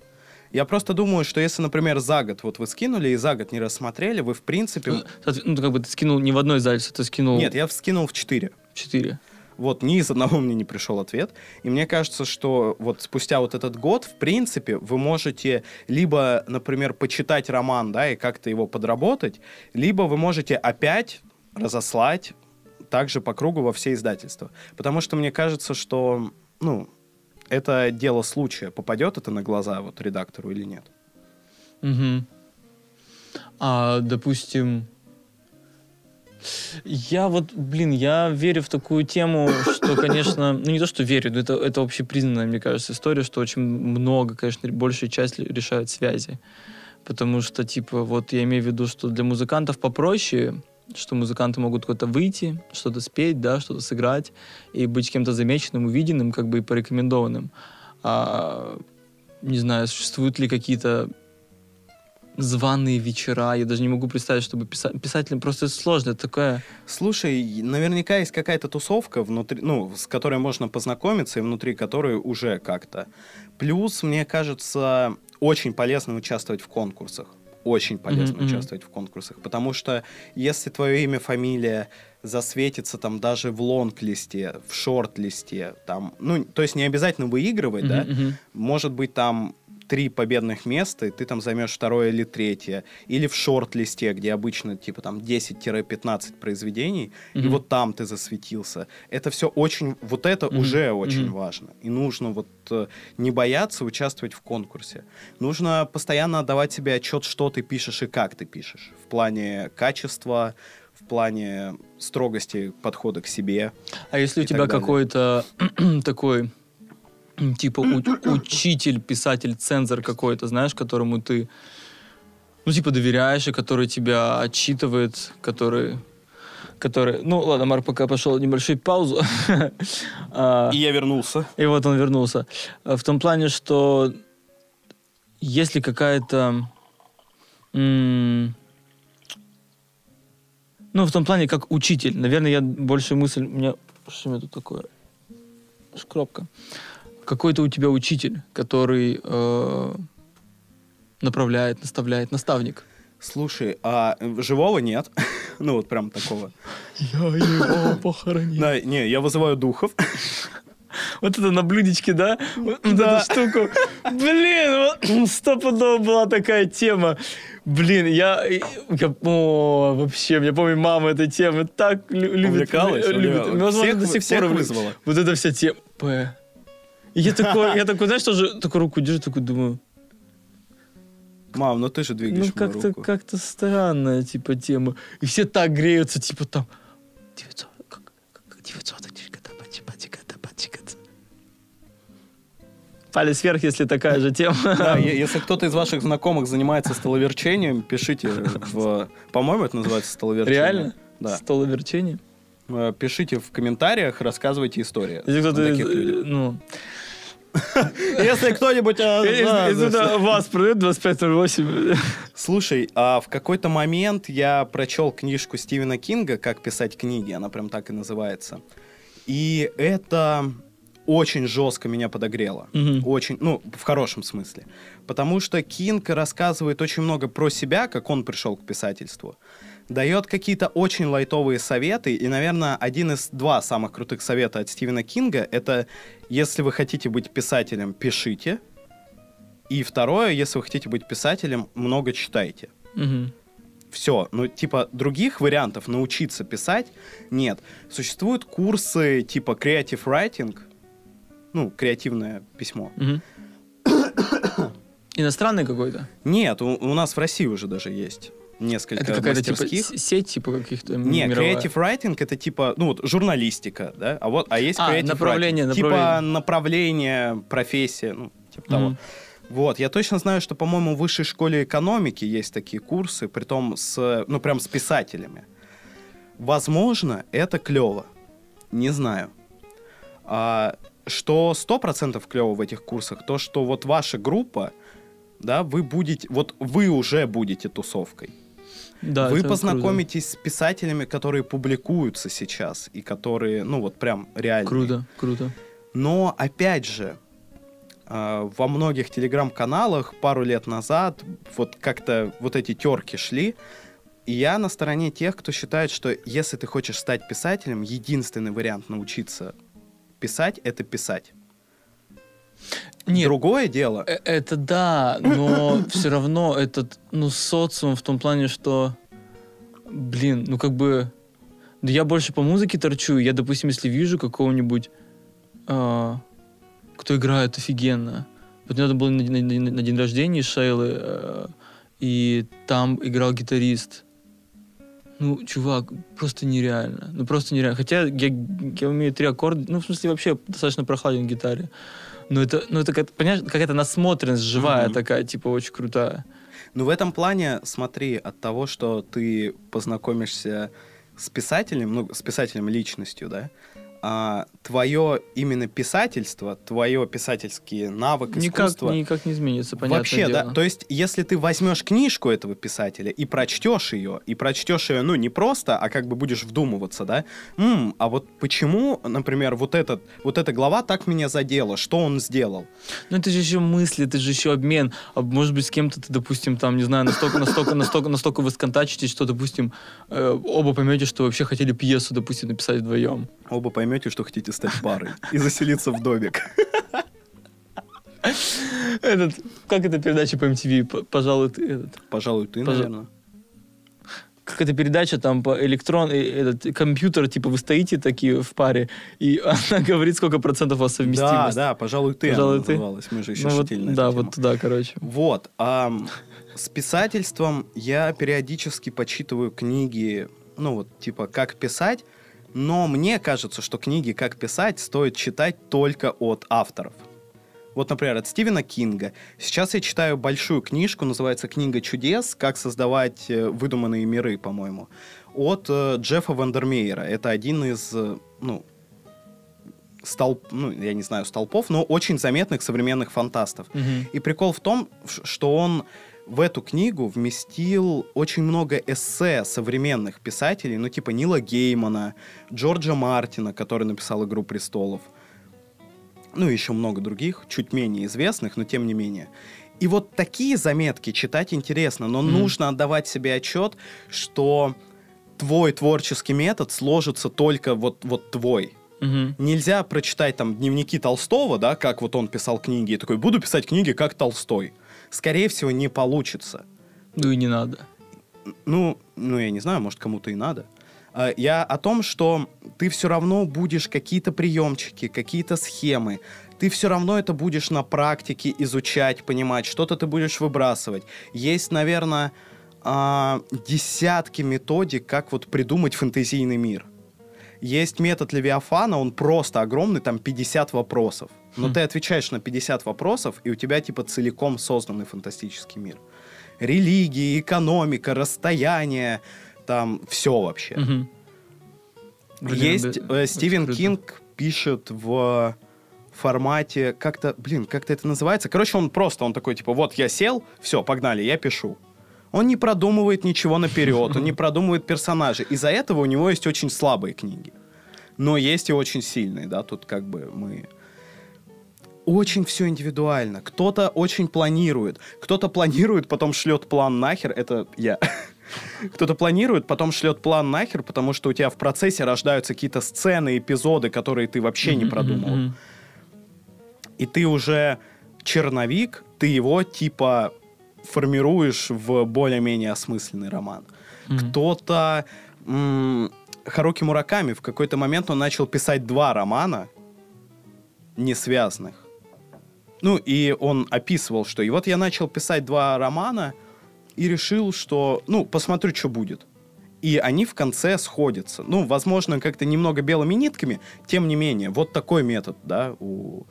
Я просто думаю, что если, например, за год вот вы скинули и за год не рассмотрели, вы, в принципе... Ну, ну, как бы ты скинул не в одно издательство, ты скинул Нет, я скинул в 4. четыре. Вот, ни из одного мне не пришел ответ. И мне кажется, что вот спустя вот этот год, в принципе, вы можете либо, например, почитать роман, да, и как-то его подработать, либо вы можете опять разослать также по кругу во все издательства. Потому что мне кажется, что, ну, это дело случая, попадет это на глаза вот редактору или нет. Мгм. А, допустим, я вот, блин, я верю в такую тему, что, конечно, ну не то, что верю, но это, это общепризнанная, мне кажется, история, что очень много, конечно, большая часть решают связи. Потому что, типа, вот я имею в виду, что для музыкантов попроще, что музыканты могут куда-то выйти, что-то спеть, да, что-то сыграть, и быть кем-то замеченным, увиденным, как бы и порекомендованным. А, не знаю, существуют ли какие-то званые вечера, я даже не могу представить, чтобы писа- писателям просто сложно, это такое... Слушай, наверняка есть какая-то тусовка внутри, ну, с которой можно познакомиться и внутри которой уже как-то. Плюс, мне кажется, очень полезно участвовать в конкурсах. Очень полезно мгм. участвовать в конкурсах, потому что если твое имя, фамилия засветится там даже в лонг-листе, в шорт-листе, там, ну, то есть не обязательно выигрывать, да, Мгм, мгм. может быть, там три победных места, и ты там займешь второе или третье. Или в шорт-листе, где обычно типа там 10-15 произведений, mm-hmm. и вот там ты засветился. Это все очень, вот это mm-hmm. уже очень mm-hmm. важно. И нужно вот э, не бояться участвовать в конкурсе. Нужно постоянно отдавать себе отчет, что ты пишешь и как ты пишешь. В плане качества, в плане строгости подхода к себе. А если у тебя какой-то такой типа у- учитель, писатель, цензор какой-то, знаешь, которому ты, ну, типа, доверяешь, и который тебя отчитывает, который который... Ну, ладно, Марк пока пошел небольшую паузу. А, и я вернулся. И вот он вернулся. В том плане, что если какая-то... Ну, в том плане, как учитель. Наверное, я больше мысль... У меня... Что у меня тут такое? Шкропка какой-то у тебя учитель, который э, направляет, наставляет, наставник. Слушай, а живого нет? ну вот прям такого. Я его похоронил. Да, не, я вызываю духов. Вот это на блюдечке, да? Вот да. эту штуку. Блин, вот стопудово была такая тема. Блин, я, я о, вообще, я помню, мама этой темы так любит. Увлекалась? Любит. Возможно, до сих пор вызвала. Вот это вся тема. И я такой, я такой, знаешь, тоже такую руку держу, такой думаю... Мам, ну ты же двигаешь Ну как-то как-то странная, типа, тема. И все так греются, типа, там... 900, как, как 900, Палец вверх, если такая же тема. Да, если кто-то из ваших знакомых занимается столоверчением, пишите в... По-моему, это называется столоверчение. Реально? Да. Столоверчение? Э, пишите в комментариях, рассказывайте истории. Если кто-то... Ну, если кто-нибудь... Если вас продает 2508. Слушай, а в какой-то момент я прочел книжку Стивена Кинга «Как писать книги», она прям так и называется. И это очень жестко меня подогрело. Очень, ну, в хорошем смысле. Потому что Кинг рассказывает очень много про себя, как он пришел к писательству дает какие-то очень лайтовые советы, и, наверное, один из два самых крутых совета от Стивена Кинга — это если вы хотите быть писателем, пишите, и второе, если вы хотите быть писателем, много читайте. Угу. Все, ну, типа, других вариантов научиться писать нет. Существуют курсы типа Creative Writing, ну, креативное письмо. Угу. Иностранный какой-то? Нет, у, у нас в России уже даже есть несколько Это какая-то типа сеть типа каких-то Нет, мировая. creative writing это типа, ну вот журналистика, да, а вот, а есть а, creative направление, writing, направление. типа направление, профессия, ну типа mm-hmm. того. Вот, я точно знаю, что, по-моему, в высшей школе экономики есть такие курсы, при том с, ну прям с писателями. Возможно, это клево, не знаю. А, что сто процентов клево в этих курсах, то, что вот ваша группа, да, вы будете, вот вы уже будете тусовкой. Да, Вы познакомитесь круто. с писателями, которые публикуются сейчас и которые, ну вот прям реально. Круто, круто. Но опять же, э, во многих телеграм-каналах пару лет назад вот как-то вот эти терки шли, и я на стороне тех, кто считает, что если ты хочешь стать писателем, единственный вариант научиться писать — это писать. Нет, Другое дело. Э, это да, но все равно этот, ну, социум в том плане, что, блин, ну, как бы, да я больше по музыке торчу. Я, допустим, если вижу какого-нибудь, э, кто играет офигенно. Вот недавно был на, на, на, день рождения Шейлы, э, и там играл гитарист. Ну, чувак, просто нереально. Ну, просто нереально. Хотя я, я умею три аккорда. Ну, в смысле, вообще достаточно прохладен в гитаре. Ну, это, ну, это как, понимаешь, какая-то насмотренность живая mm-hmm. такая, типа, очень крутая. Ну, в этом плане, смотри, от того, что ты познакомишься с писателем, ну, с писателем личностью, да, а, твое именно писательство, твое писательский навык, никак, искусство... Никак не изменится, понятно. Вообще, дело. да. То есть, если ты возьмешь книжку этого писателя и прочтешь ее, и прочтешь ее, ну, не просто, а как бы будешь вдумываться, да, М, а вот почему, например, вот, этот, вот эта глава так меня задела, что он сделал? Ну, это же еще мысли, это же еще обмен. А может быть, с кем-то ты, допустим, там, не знаю, настолько, настолько, настолько, настолько вы сконтачитесь, что, допустим, э, оба поймете, что вообще хотели пьесу, допустим, написать вдвоем. Оба поймете, что хотите стать парой и заселиться в домик. Этот, как эта передача по MTV? Пожалуй, ты этот. Пожалуй, ты, Пожа- наверное. Как эта передача там по электрон, э, этот компьютер, типа вы стоите такие в паре, и она говорит, сколько процентов у вас Да, совместимость. да, пожалуй, ты Пожалуй, она ты. называлась. Мы же еще Ну вот, да, тему. вот туда, короче. Вот. ам, с писательством я периодически почитываю книги, ну вот, типа, как писать, но мне кажется, что книги «Как писать» стоит читать только от авторов. Вот, например, от Стивена Кинга. Сейчас я читаю большую книжку, называется «Книга чудес. Как создавать э, выдуманные миры», по-моему, от э, Джеффа Вандермеера. Это один из, э, ну, столп, ну, я не знаю, столпов, но очень заметных современных фантастов. Мгм. И прикол в том, что он в эту книгу вместил очень много эссе современных писателей, ну типа Нила Геймана, Джорджа Мартина, который написал «Игру престолов», ну и еще много других, чуть менее известных, но тем не менее. И вот такие заметки читать интересно, но Мгм. нужно отдавать себе отчет, что твой творческий метод сложится только вот, вот твой. Мгм. Нельзя прочитать там дневники Толстого, да, как вот он писал книги, и такой, буду писать книги, как Толстой. Скорее всего, не получится. Ну и не надо. Ну, ну, я не знаю, может, кому-то и надо. А, Я о том, что ты все равно будешь какие-то приемчики, какие-то схемы. Ты все равно это будешь на практике изучать, понимать, что-то ты будешь выбрасывать. Есть, наверное, а, десятки методик, как вот придумать фэнтезийный мир. Есть метод Левиафана, он просто огромный, там 50 вопросов. Но Хм. ты отвечаешь на 50 вопросов, и у тебя типа целиком созданный фантастический мир. Религии, экономика, расстояние, там все вообще. Мгм. Блин, Есть да, э, Стивен. Кинг пишет в формате как-то, блин, как-то это называется. Короче, он просто, он такой типа, вот я сел, все, погнали, я пишу. Он не продумывает ничего наперед, он не продумывает персонажей. Из-за этого у него есть очень слабые книги. Но есть и очень сильные, да, тут как бы мы... Очень все индивидуально. Кто-то очень планирует. Кто-то планирует, потом шлет план нахер. Это я. Кто-то планирует, потом шлет план нахер, потому что у тебя в процессе рождаются какие-то сцены, эпизоды, которые ты вообще не продумал. И ты уже черновик, ты его типа формируешь в более-менее осмысленный роман. мгм. Кто-то... м, Харуки Мураками в какой-то момент он начал писать два романа, не связанных. Ну, и он описывал, что и вот я начал писать два романа и решил, что, ну, посмотрю, что будет. И они в конце сходятся. Ну, возможно, как-то немного белыми нитками, тем не менее, вот такой метод, да, у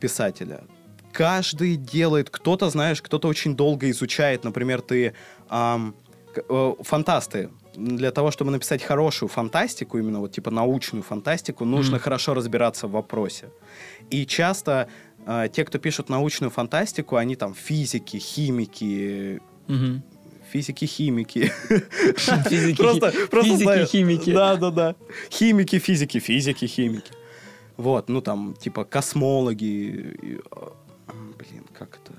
писателя. Каждый делает, кто-то, знаешь, кто-то очень долго изучает, например, ты ам, к- э, фантасты. Для того, чтобы написать хорошую фантастику, именно вот типа научную фантастику, нужно Мгм. хорошо разбираться в вопросе. И часто э, те, кто пишут научную фантастику, они там физики, химики, Мгм. физики, химики. Физики, Просто, просто физики, знаю. химики. Да, да, да. Химики, физики, физики, химики. Вот, ну там, типа, космологи. А, Блин, как это?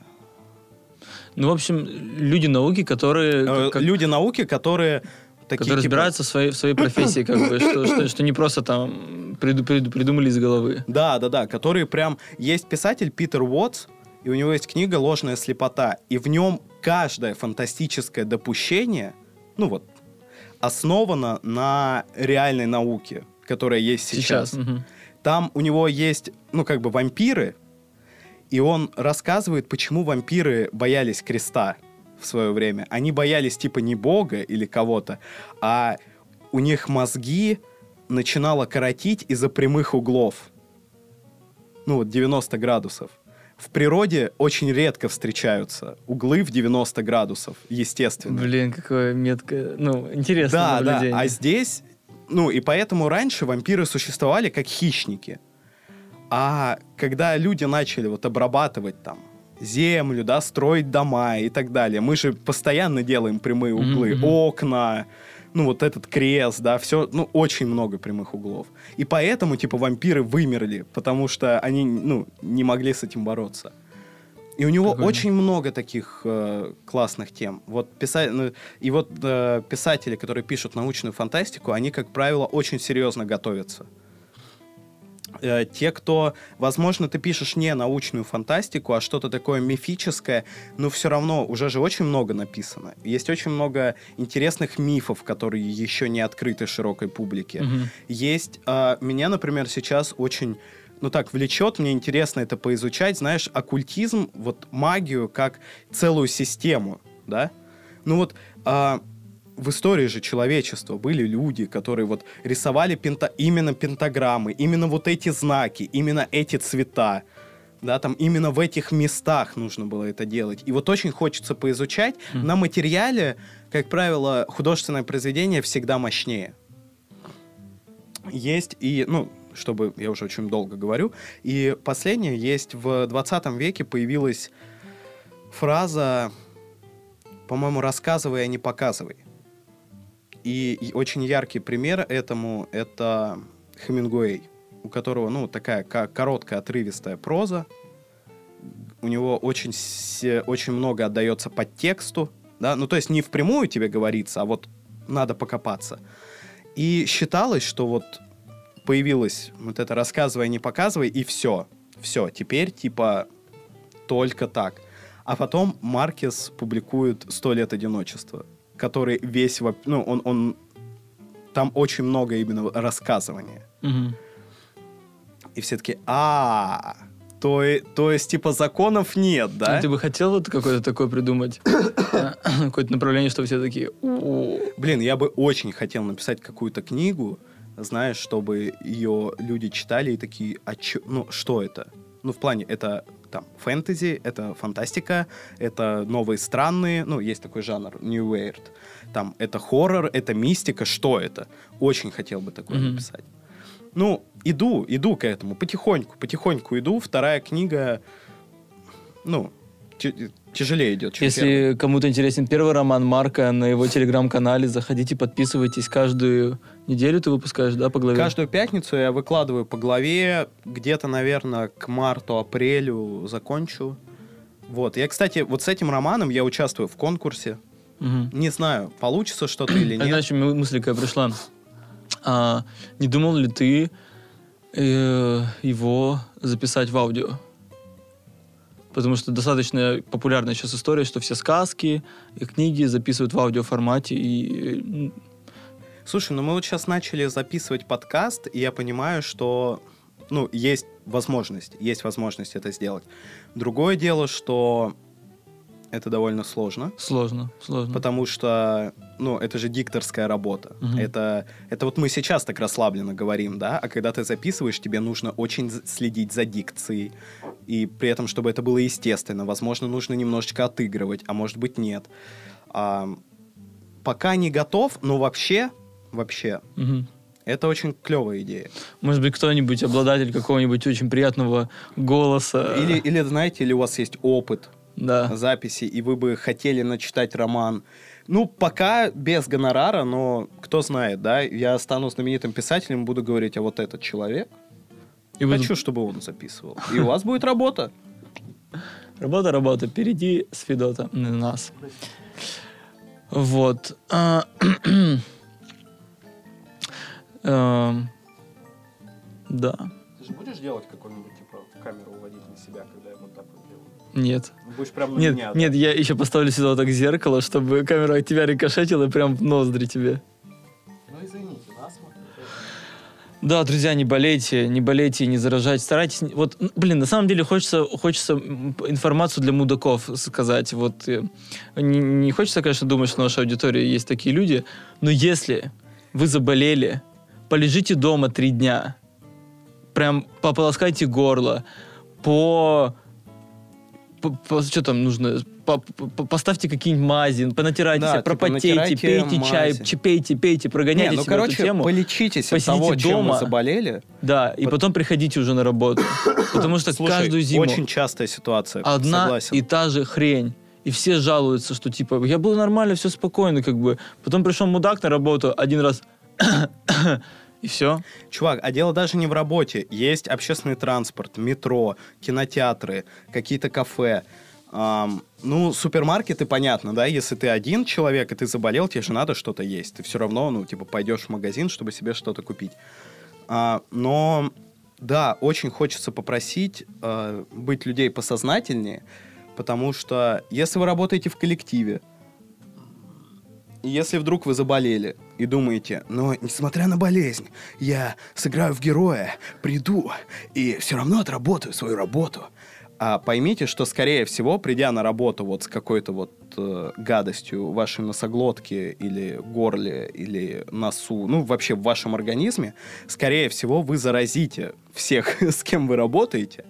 Ну, в общем, люди науки, которые... Э, как- Люди науки, которые такие, которые типа, разбираются в своей, в своей профессии, как бы, что, что, что не просто там приду- приду- придумали из головы. Да, да, да, которые прям... Есть писатель Питер Уотс, и у него есть книга «Ложная слепота», и в нем каждое фантастическое допущение, ну вот, основано на реальной науке, которая есть сейчас. Сейчас. мгм. Там у него есть, ну, как бы вампиры, и он рассказывает, почему вампиры боялись креста в свое время. Они боялись типа не бога или кого-то, а у них мозги начинало коротить из-за прямых углов. Ну, вот 90 градусов. В природе очень редко встречаются углы в 90 градусов, естественно. Блин, какое меткое, ну, интересное Да, да. наблюдение. А здесь, ну, и поэтому раньше вампиры существовали как хищники. А когда люди начали вот обрабатывать там землю, да, строить дома и так далее, мы же постоянно делаем прямые углы, мгм. окна, ну, вот этот крест, да, все, ну, очень много прямых углов. И поэтому, типа, вампиры вымерли, потому что они, ну, не могли с этим бороться. И у него Прикольно. очень много таких э, классных тем. Вот писа- ну, и вот э, писатели, которые пишут научную фантастику, они, как правило, очень серьезно готовятся. Э, те, кто, возможно, ты пишешь не научную фантастику, а что-то такое мифическое, но все равно уже же очень много написано. Есть очень много интересных мифов, которые еще не открыты широкой публике. Мгм. Есть, э, меня, например, сейчас очень, ну так, влечет, мне интересно это поизучать, знаешь, оккультизм, вот магию как целую систему, да? Ну вот, а, в истории же человечества были люди, которые вот рисовали пента- именно пентаграммы, именно вот эти знаки, именно эти цвета. Да, там именно в этих местах нужно было это делать. И вот очень хочется поизучать. Мгм. На материале, как правило, художественное произведение всегда мощнее. Есть и, ну, чтобы я уже очень долго говорю, и последнее есть в 20 веке появилась фраза, по-моему, рассказывай, а не показывай. И, очень яркий пример этому это Хемингуэй, у которого, ну, такая ка- короткая, отрывистая проза. У него очень, очень много отдается под тексту, да, ну, то есть не впрямую тебе говорится, а вот надо покопаться. И считалось, что вот появилось вот это «рассказывай, не показывай», и все. Все, теперь типа только так. А потом Маркес публикует «Сто лет одиночества», который весь... Ну, он, он... Там очень много именно рассказывания. Мгм. И все таки а то, и- то есть, типа, законов нет, да? А Ты бы хотел вот какое-то такое придумать? Какое-то направление, чтобы все такие... Блин, я бы очень хотел написать какую-то книгу, знаешь, чтобы ее люди читали и такие, а чё, ну, что это? Ну, в плане, это там фэнтези, это фантастика, это новые странные, ну, есть такой жанр, New Weird. Там, это хоррор, это мистика, что это? Очень хотел бы такое Мгм. написать. Ну, иду, иду к этому, потихоньку, потихоньку иду. Вторая книга, ну, тяжелее идет, чем. Если кому-то интересен первый роман Марка на его телеграм-канале, заходите, подписывайтесь. Каждую неделю ты выпускаешь, да, по главе? Каждую пятницу я выкладываю по главе, где-то, наверное, к марту-апрелю закончу. Вот. Я, кстати, вот с этим романом я участвую в конкурсе. Мгм. Не знаю, получится что-то или нет. Иначе мы- мысль какая пришла. А, не думал ли ты э, его записать в аудио? Потому что достаточно популярная сейчас история, что все сказки книги записывают в аудиоформате. И, э, Слушай, ну мы вот сейчас начали записывать подкаст, и я понимаю, что ну, есть возможность, есть возможность это сделать. Другое дело, что это довольно сложно. сложно, сложно. Потому что, ну, это же дикторская работа. Мгм. Это, это вот мы сейчас так расслабленно говорим, да, а когда ты записываешь, тебе нужно очень следить за дикцией. И при этом, чтобы это было естественно. Возможно, нужно немножечко отыгрывать, а может быть, нет. А, пока не готов, но вообще, вообще, Мгм. это очень клевая идея. Может быть, кто-нибудь, обладатель какого-нибудь очень приятного голоса. Или, или, знаете, или у вас есть опыт Да. записи, и вы бы хотели начитать роман. Ну, пока без гонорара, но кто знает, да, я стану знаменитым писателем, буду говорить, а вот этот человек, И вы хочу, чтобы он записывал. И у вас будет работа. Работа, работа. Впереди с Федота на нас. Вот. А, эм, Да. Ты же будешь делать какой-нибудь, типа, камеру уводить на себя, когда я вот так вот? Нет. Будешь прям на Нет, меня, да? нет, я еще поставлю сюда вот так зеркало, чтобы камера от тебя рикошетила прям в ноздри тебе. Ну, извините, насморк. Да, друзья, не болейте, не болейте, не заражайте. Старайтесь... Вот, блин, на самом деле хочется, хочется информацию для мудаков сказать. Вот э, не, не хочется, конечно, думать, что в нашей аудитории есть такие люди, но если вы заболели, полежите дома три дня, прям пополоскайте горло, по... что там нужно? По- по- поставьте какие-нибудь мази, понатирайте Да, себя, типа, пропотейте, натирайте пейте чай, мази. ч- пейте, пейте, прогоняйте Не, ну, себя в эту короче, тему. полечитесь от Посидите того, чем дома. вы заболели. Да, и Пот- потом приходите уже на работу. Потому что Слушай, каждую зиму очень частая ситуация, одна согласен. и та же хрень. И все жалуются, что типа, я был нормально, все спокойно, как бы. Потом пришел мудак на работу, один раз и все. Чувак, а дело даже не в работе. Есть общественный транспорт, метро, кинотеатры, какие-то кафе. Ам, ну, супермаркеты, понятно, да, если ты один человек, и ты заболел, тебе же надо что-то есть. Ты все равно, ну, типа, пойдешь в магазин, чтобы себе что-то купить. А, но да, очень хочется попросить э, быть людей посознательнее, потому что если вы работаете в коллективе, если вдруг вы заболели и думаете, но несмотря на болезнь, я сыграю в героя, приду и все равно отработаю свою работу, а поймите, что, скорее всего, придя на работу вот с какой-то вот э, гадостью в вашей носоглотке или горле, или носу, ну, вообще в вашем организме, скорее всего, вы заразите всех, с кем вы работаете.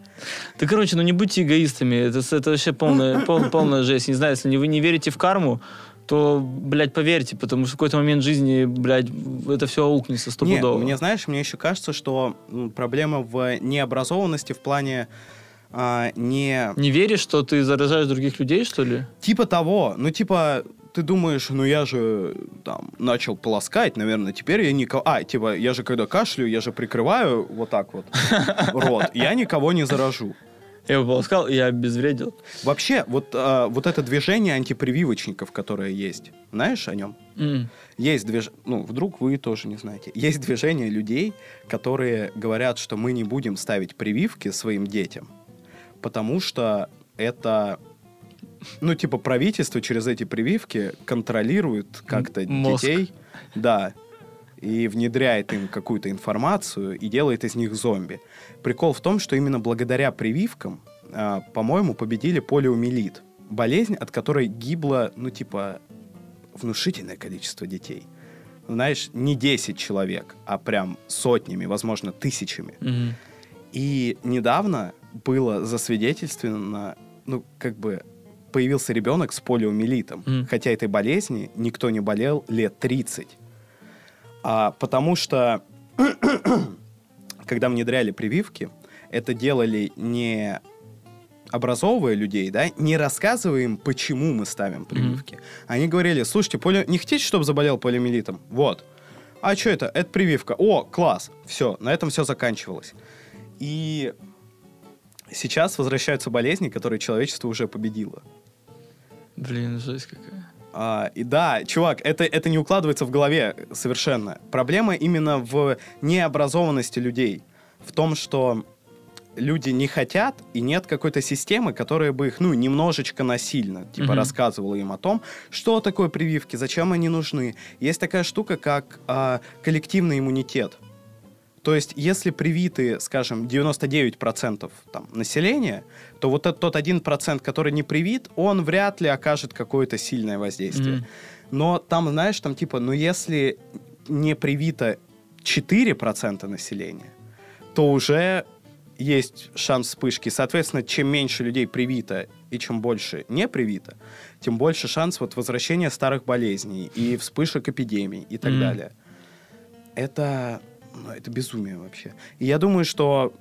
Да, короче, ну не будьте эгоистами. Это, это вообще полная, пол, полная жесть. Не знаю, если вы не верите в карму, то, блядь, поверьте, потому что в какой-то момент жизни, блядь, это все аукнется стопудово. Не, мне, знаешь, мне еще кажется, что проблема в необразованности в плане а, не... Не веришь, что ты заражаешь других людей, что ли? Типа того. Ну, типа, ты думаешь, ну я же там начал полоскать, наверное, теперь я никого... А, типа, я же когда кашлю, я же прикрываю вот так вот рот, я никого не заражу. Я его полоскал, и я обезвредил. Вообще, вот, а, вот это движение антипрививочников, которое есть, знаешь о нем? М. Есть движение, ну, вдруг вы тоже не знаете. Есть движение людей, которые говорят, что мы не будем ставить прививки своим детям, потому что это, ну, типа, правительство через эти прививки контролирует как-то детей. Да. И внедряет им какую-то информацию и делает из них зомби. Прикол в том, что именно благодаря прививкам, а, по-моему, победили полиомиелит. Болезнь, от которой гибло, ну, типа, внушительное количество детей. Знаешь, не 10 человек, а прям сотнями, возможно, тысячами. Мгм. И недавно было засвидетельствовано, ну, как бы, появился ребенок с полиомиелитом. Мгм. Хотя этой болезни никто не болел лет 30. А, потому что, когда внедряли прививки, это делали не образовывая людей, да, не рассказывая им, почему мы ставим прививки. Они говорили, слушайте, полио... не хотите, чтобы заболел полиомиелитом? Вот. А что это? Это прививка. О, класс. Все, на этом все заканчивалось. И сейчас возвращаются болезни, которые человечество уже победило. Блин, жесть какая. А, и да, чувак, это, это не укладывается в голове совершенно. Проблема именно в необразованности людей. В том, что люди не хотят, и нет какой-то системы, которая бы их, ну, немножечко насильно, типа, Мгм. рассказывала им о том, что такое прививки, зачем они нужны. Есть такая штука, как а, коллективный иммунитет. То есть, если привиты, скажем, 99% там, населения, то вот этот тот 1%, который не привит, он вряд ли окажет какое-то сильное воздействие. Мгм. Но там, знаешь, там типа, ну если не привито 4% населения, то уже есть шанс вспышки. Соответственно, чем меньше людей привито и чем больше не привито, тем больше шанс вот возвращения старых болезней и вспышек эпидемий и так Мгм. далее. Это, это безумие вообще. И я думаю, что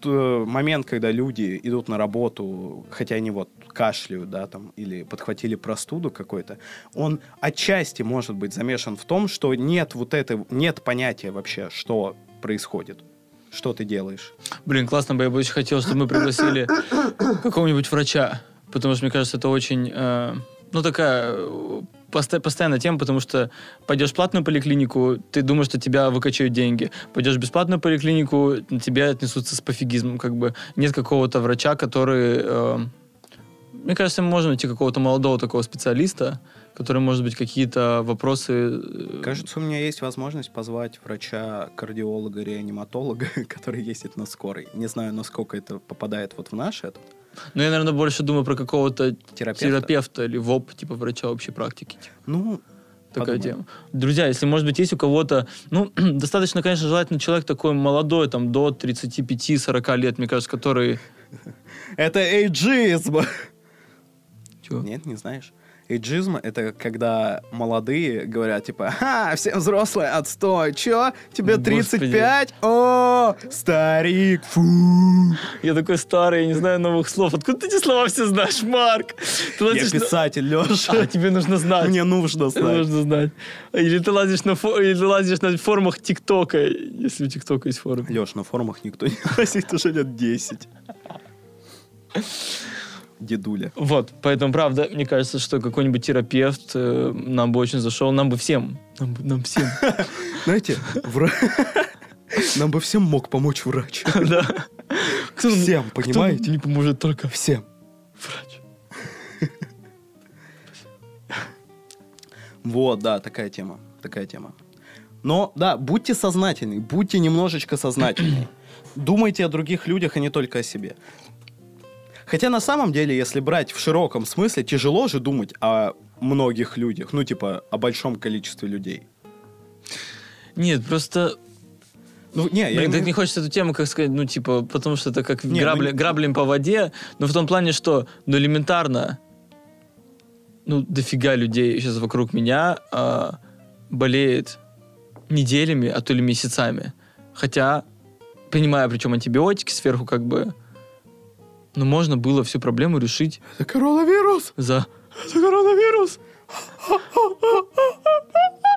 т- момент, когда люди идут на работу, хотя они вот кашляют, да, там, или подхватили простуду какой-то, он отчасти может быть замешан в том, что нет вот этой, нет понятия вообще, что происходит, что ты делаешь. Блин, классно бы я бы очень хотел, чтобы мы пригласили какого-нибудь врача. Потому что, мне кажется, это очень, э, ну, такая э, постоянная тема, потому что пойдешь в платную поликлинику, ты думаешь, что тебя выкачают деньги. Пойдешь в бесплатную поликлинику, на тебя отнесутся с пофигизмом. Как бы нет какого-то врача, который... э, мне кажется, можем найти какого-то молодого такого специалиста, который, может быть, какие-то вопросы... э, Кажется, у меня есть возможность позвать врача, кардиолога, реаниматолога, который ездит на скорой. Не знаю, насколько это попадает вот в наш этот Ну, я, наверное, больше думаю про какого-то терапевт. терапевта или ВОП, типа врача общей практики. типа. Ну, Такая Подумаем. тема. Друзья, если, может быть, есть у кого-то... Ну, достаточно, конечно, желательно человек такой молодой, там, до 35-40 лет, мне кажется, который... это эйджизм. Чего? Нет, не знаешь? Эйджизм — это когда молодые говорят, типа, «Ха, все взрослые, отстой, чё? Тебе Господи. 35? О, старик, фу!» Я такой старый, я не знаю новых слов. Откуда ты эти слова все знаешь, Марк? Ты Я лазишь на- писатель, А, тебе нужно знать. Мне нужно знать. нужно знать. Или ты лазишь на, фо- или ты лазишь на форумах ТикТока, если у ТикТока есть форум. Леш, на форумах никто не лазит уже лет 10. Дедуля. Вот, поэтому, правда, мне кажется, что какой-нибудь терапевт э, нам бы очень зашел, нам бы всем, нам, нам всем. Знаете, Нам бы всем мог помочь врач. Да. Всем, понимаете? не поможет только Всем. врач. Вот, да, такая тема. Такая тема. Но, да, будьте сознательны, будьте немножечко сознательны. Думайте о других людях, а не только о себе. Хотя на самом деле, если брать в широком смысле, тяжело же думать о многих людях, ну, типа, о большом количестве людей. Нет, просто Ну, не, я Блин, так имею- не хочется эту тему, как сказать, ну, типа, потому что это как Не, грабли, ну- граблем по воде, но в том плане, что, ну, элементарно, ну, дофига людей сейчас вокруг меня а, болеет неделями, а то ли месяцами. Хотя, принимая причем антибиотики сверху, как бы, ну, можно было всю проблему решить Это коронавирус! за... Это коронавирус!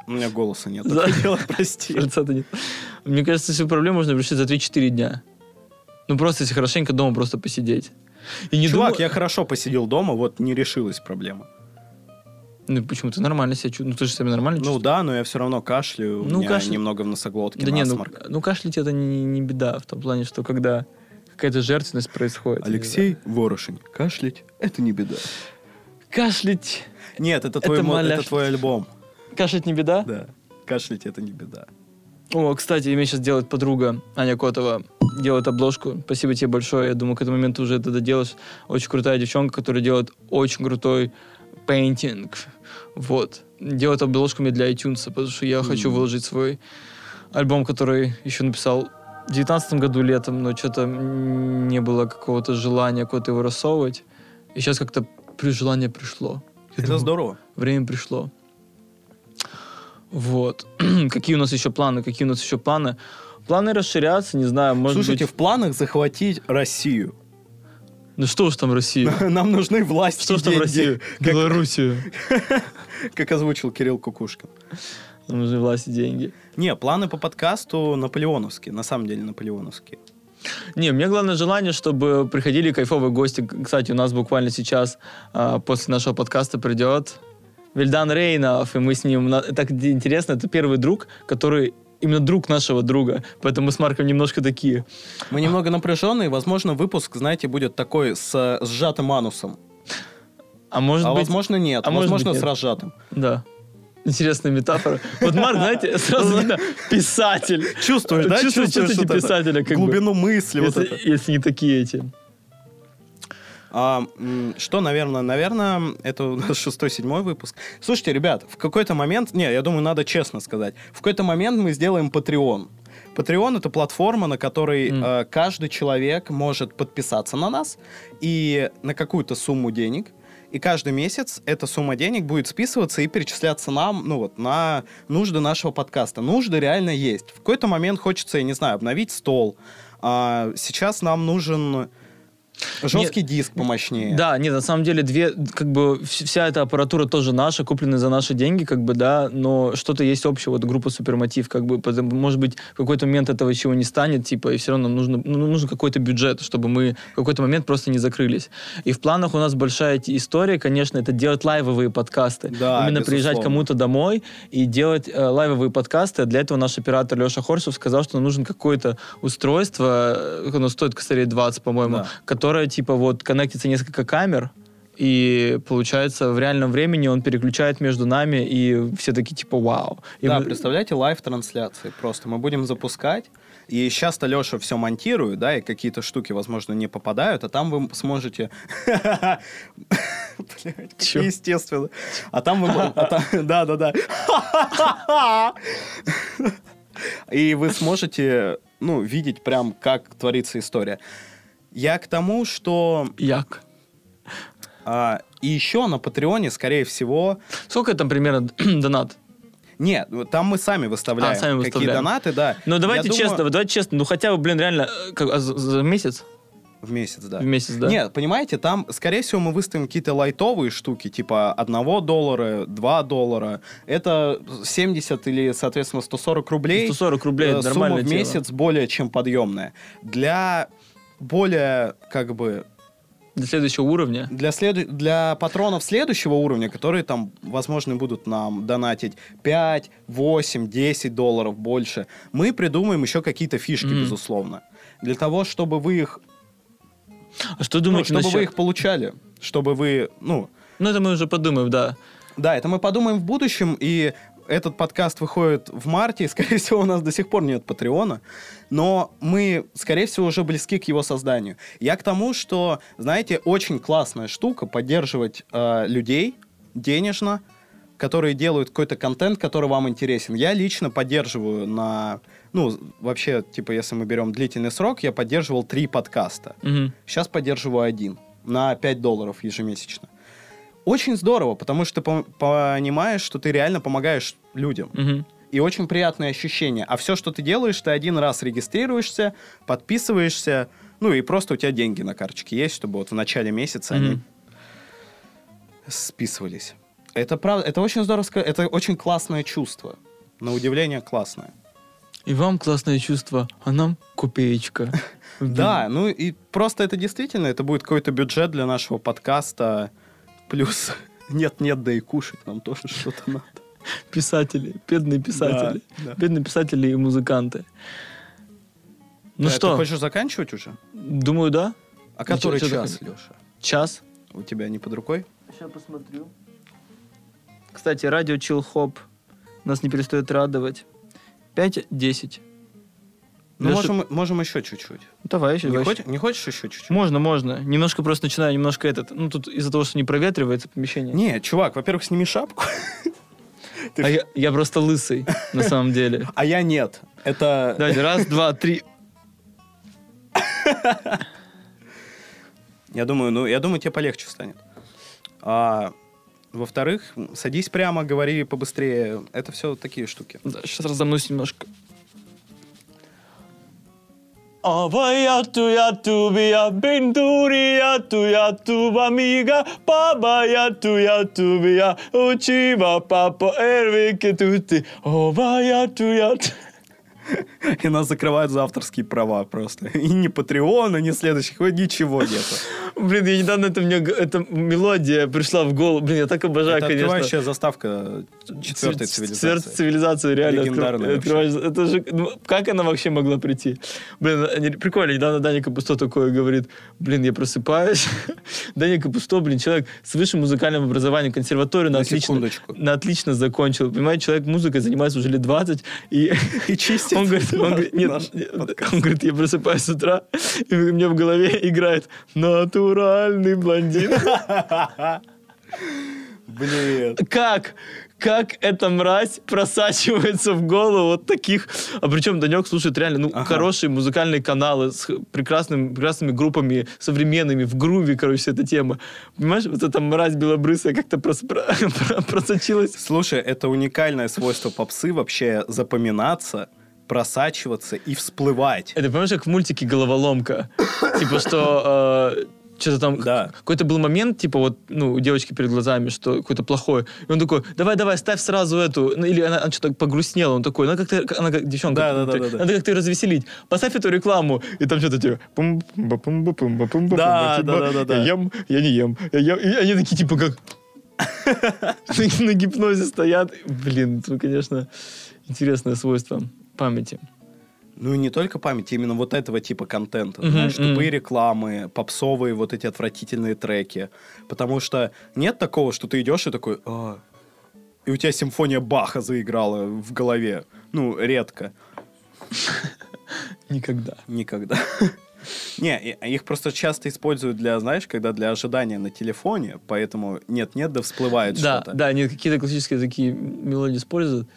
У меня голоса нет. Да. Хотела, прости. Нет. Мне кажется, всю проблему можно решить за 3-4 дня. Ну, просто если хорошенько дома просто посидеть. И не Чувак, думаю- я хорошо посидел дома, вот не решилась проблема. Ну, почему? Ты нормально себя чувствуешь? Ну, ты же себя нормально Ну чувствуешь? да, но я все равно кашляю, Ну, у меня кашля- немного в носоглотке Да не, ну, насморк. ну кашлять это не, не беда, в том плане, что когда какая-то жертвенность происходит. Алексей Ворошень, кашлять – это не беда. Кашлять. Нет, это твой, Это мо- это твой альбом. Кашлять не беда? Да, кашлять – это не беда. О, кстати, мне сейчас делает подруга Аня Котова. Делает обложку. Спасибо тебе большое. Я думаю, к этому моменту уже это доделаешь. Очень крутая девчонка, которая делает очень крутой пейнтинг. Вот. Делает обложку мне для iTunes, потому что я хочу Мгм. выложить свой альбом, который еще написал в девятнадцатом году летом, но что-то не было какого-то желания куда-то его рассовывать. И сейчас как-то желание пришло. Я Это думаю, здорово. Время пришло. Вот. какие у нас еще планы? Какие у нас еще планы? Планы расширяться, не знаю, может Слушайте, быть... в планах захватить Россию. Ну что ж там Россия? Нам нужны власти Что ж там Россия? Белоруссию. как озвучил Кирилл Кукушкин. Нужны власти, деньги. Не, планы по подкасту наполеоновские, на самом деле наполеоновские. Не, мне главное желание, чтобы приходили кайфовые гости. Кстати, у нас буквально сейчас а, после нашего подкаста придет Вильдан Рейнов, и мы с ним... Так интересно, это первый друг, который именно друг нашего друга. Поэтому мы с Марком немножко такие. Мы немного напряженные, возможно, выпуск, знаете, будет такой с э, сжатым анусом. А может а быть... возможно, нет. а может возможно, быть, с нет. разжатым. Да. Интересная метафора. Вот Марк, знаете, сразу видно писатель. Чувствуешь, да? Чувствуешь, чувствуете вот писателя, как бы. Глубину мысли. вот Если, это. если не такие эти. А, что, наверное, наверное, это у нас шестой-седьмой выпуск. Слушайте, ребят, в какой-то момент, не, я думаю, надо честно сказать, в какой-то момент мы сделаем Patreon. Patreon это платформа, на которой М. э, каждый человек может подписаться на нас и на какую-то сумму денег. И каждый месяц эта сумма денег будет списываться и перечисляться нам, ну вот, на нужды нашего подкаста. Нужды реально есть. В какой-то момент хочется, я не знаю, обновить стол. А, сейчас нам нужен жесткий диск помощнее. Да, нет, на самом деле две, как бы вс- вся эта аппаратура тоже наша, купленная за наши деньги, как бы, да, но что-то есть общее, вот группа Супермотив, как бы, потому- может быть, в какой-то момент этого чего не станет, типа, и все равно нужно, ну, нужен какой-то бюджет, чтобы мы в какой-то момент просто не закрылись. И в планах у нас большая история, конечно, это делать лайвовые подкасты. Да, Именно приезжать безусловно. кому-то домой и делать э, лайвовые подкасты. Для этого наш оператор Леша Хорсов сказал, что нужно какое-то устройство, э, оно стоит косарей 20, по-моему, Да. которое, типа, вот, коннектится несколько камер, и получается в реальном времени он переключает между нами, и все такие типа вау. И да, мы- представляете, live-трансляции просто. Мы будем запускать, и часто Леша все монтирует, да, и какие-то штуки, возможно, не попадают, а там вы сможете... Естественно. А там вы... а Да-да-да. И вы сможете, ну, видеть прям, как творится история. Я к тому, что... Як. а, И еще на Патреоне, скорее всего, Сколько там примерно донат? Нет, там мы сами выставляем. А, сами Какие выставляем. донаты, да. Ну давайте Я думаю, честно, давайте честно, ну хотя бы, блин, реально, э, как, а за, за месяц? В месяц, да. В месяц, да? Нет, понимаете, там, скорее всего, мы выставим какие-то лайтовые штуки, типа 1 доллара, 2 доллара. Это 70 или, соответственно, 140 рублей. 140 рублей, Э, это Сумма в тема. месяц более чем подъемная. Для более, как бы, Для следующего уровня? Для, следу... для патронов следующего уровня, которые там, возможно, будут нам донатить 5, 8, 10 долларов больше, мы придумаем еще какие-то фишки, Мгм. безусловно. Для того, чтобы вы их, А что ну, думаете чтобы насчет... вы их получали, чтобы вы, ну, Ну, это мы уже подумаем, да. Да, это мы подумаем в будущем, и этот подкаст выходит в марте, и, скорее всего, у нас до сих пор нет Патреона, но мы, скорее всего, уже близки к его созданию. Я к тому, что, знаете, очень классная штука поддерживать э, людей денежно, которые делают какой-то контент, который вам интересен. Я лично поддерживаю на... Ну, вообще, типа, если мы берем длительный срок, я поддерживал три подкаста. Мгм. Сейчас поддерживаю один на 5 долларов ежемесячно. Очень здорово, потому что пом- понимаешь, что ты реально помогаешь людям. Мгм. И очень приятные ощущения. А все, что ты делаешь, ты один раз регистрируешься, подписываешься, ну и просто у тебя деньги на карточке есть, чтобы вот в начале месяца они Мгм. списывались. Это правда, это очень здорово, это очень классное чувство. На удивление классное. И вам классное чувство, а нам копеечка. Да, ну и просто это действительно, это будет какой-то бюджет для нашего подкаста. Плюс нет-нет, да и кушать нам тоже что-то надо. Писатели, бедные писатели. Да, да. Бедные писатели и музыканты. Ну Э, что, Ты хочешь заканчивать уже? думаю, да? А который чё час? Леша? Час? У тебя не под рукой? Сейчас посмотрю. Кстати, радио Chill Hop нас не перестает радовать. 5-10. Ну, Лёша- можем, можем еще чуть-чуть. Давай еще. Не, давай хочешь, не хочешь еще чуть-чуть? Можно, можно. Немножко просто начинаю, немножко этот. Ну, тут из-за того, что не проветривается помещение. Не, чувак, во-первых, сними шапку. Ты А я просто лысый, на самом деле. А я нет. Это... Давайте, раз, два, три. Я думаю, ну, я думаю, тебе полегче станет. А, во-вторых, садись прямо, говори побыстрее. Это все такие штуки. Да, сейчас разомнусь немножко. Авая-ту я-ту вия бендурия-ту я-ту вамига пабая-ту я-ту вия учива папа эрвике тути Авая-ту я-ту И нас закрывают за авторские права просто. И ни Патреона, ни следующих, ничего нету. Блин, я недавно это мне эта мелодия пришла в голову. Блин, я так обожаю, Это конечно. открывающая заставка четвертой Ц- цивилизации. Четвертой цивилизации, реально. Легендарная откры- открываешь- Это же, ну, как она вообще могла прийти? Блин, они- прикольно, недавно Даня Капусто такое говорит, блин, я просыпаюсь. Даня Капусто, блин, человек с высшим музыкальным образованием, консерваторию на, На отлично, секундочку. на отлично закончил. Понимаете, человек музыкой занимается уже лет 20, и И чистит он говорит, он говорит, нет, он говорит, я просыпаюсь с утра, и у меня в голове играет натуральный блондин. Блин. как, как эта мразь просачивается в голову вот таких... А причем Данек слушает реально ну, Ага. хорошие музыкальные каналы с х- прекрасным, прекрасными группами современными, в груве, короче, вся эта тема. Понимаешь, вот эта мразь белобрысая как-то прос- про- про- просочилась. Слушай, это уникальное свойство попсы вообще запоминаться, просачиваться и всплывать. Это, понимаешь, как в мультике «Головоломка». Типа, что... что-то там, Да. какой-то был момент, типа вот, ну, у девочки перед глазами, что какое-то плохое. И он такой, давай, давай, ставь сразу эту. Ну, или она, она что-то погрустнела, он такой, надо как-то, она как девчонка. Да, да, да, да, да. Надо как-то развеселить. Поставь эту рекламу, и там что-то типа, Да, да, да, да, да. Я ем, я не ем. Я ем. И они такие, типа, как... На гипнозе стоят. Блин, это, конечно, интересное свойство памяти. Ну и не только память, именно вот этого типа контента. Мгм, Знаешь, мгм. тупые рекламы, попсовые вот эти отвратительные треки. Потому что нет такого, что ты идешь и такой... «А». И у тебя симфония Баха заиграла в голове. Ну, редко. Никогда. Никогда. Не, и- их просто часто используют для, знаешь, когда для ожидания на телефоне, поэтому нет-нет, да всплывает Да, что-то. да, они какие-то классические такие мелодии используют.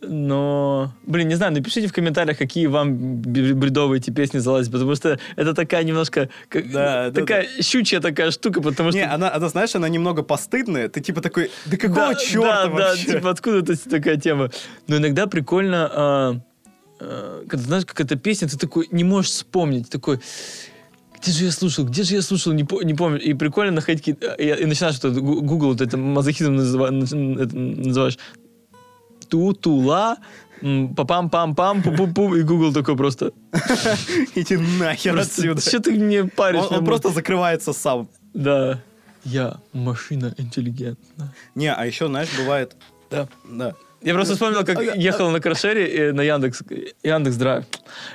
Но, блин, не знаю, напишите в комментариях, какие вам бредовые эти песни залазят, потому что это такая немножко, как, Да, да, такая щучья такая штука, потому что... Не, она, она, знаешь, она немного постыдная. Ты типа такой, да какого да, черта да, вообще? Да, типа откуда это такая тема. Но иногда прикольно, а, а, когда знаешь, как эта песня, ты такой не можешь вспомнить, такой, где же я слушал, где же я слушал, не, по- не помню. И прикольно находить какие-то... И, и начинаешь что Google, вот это мазохизм называ- это называешь. Ту-ту-ла, м, пам-пам-пам, пу-пу-пу, и Google такой просто... Иди нахер отсюда. Что ты мне паришь? Он, просто закрывается сам. Да. Я машина интеллигентная. Не, а еще, знаешь, бывает... Да. Да. Я просто вспомнил, как ехал на каршере э, на Яндекс, Яндекс Драйв.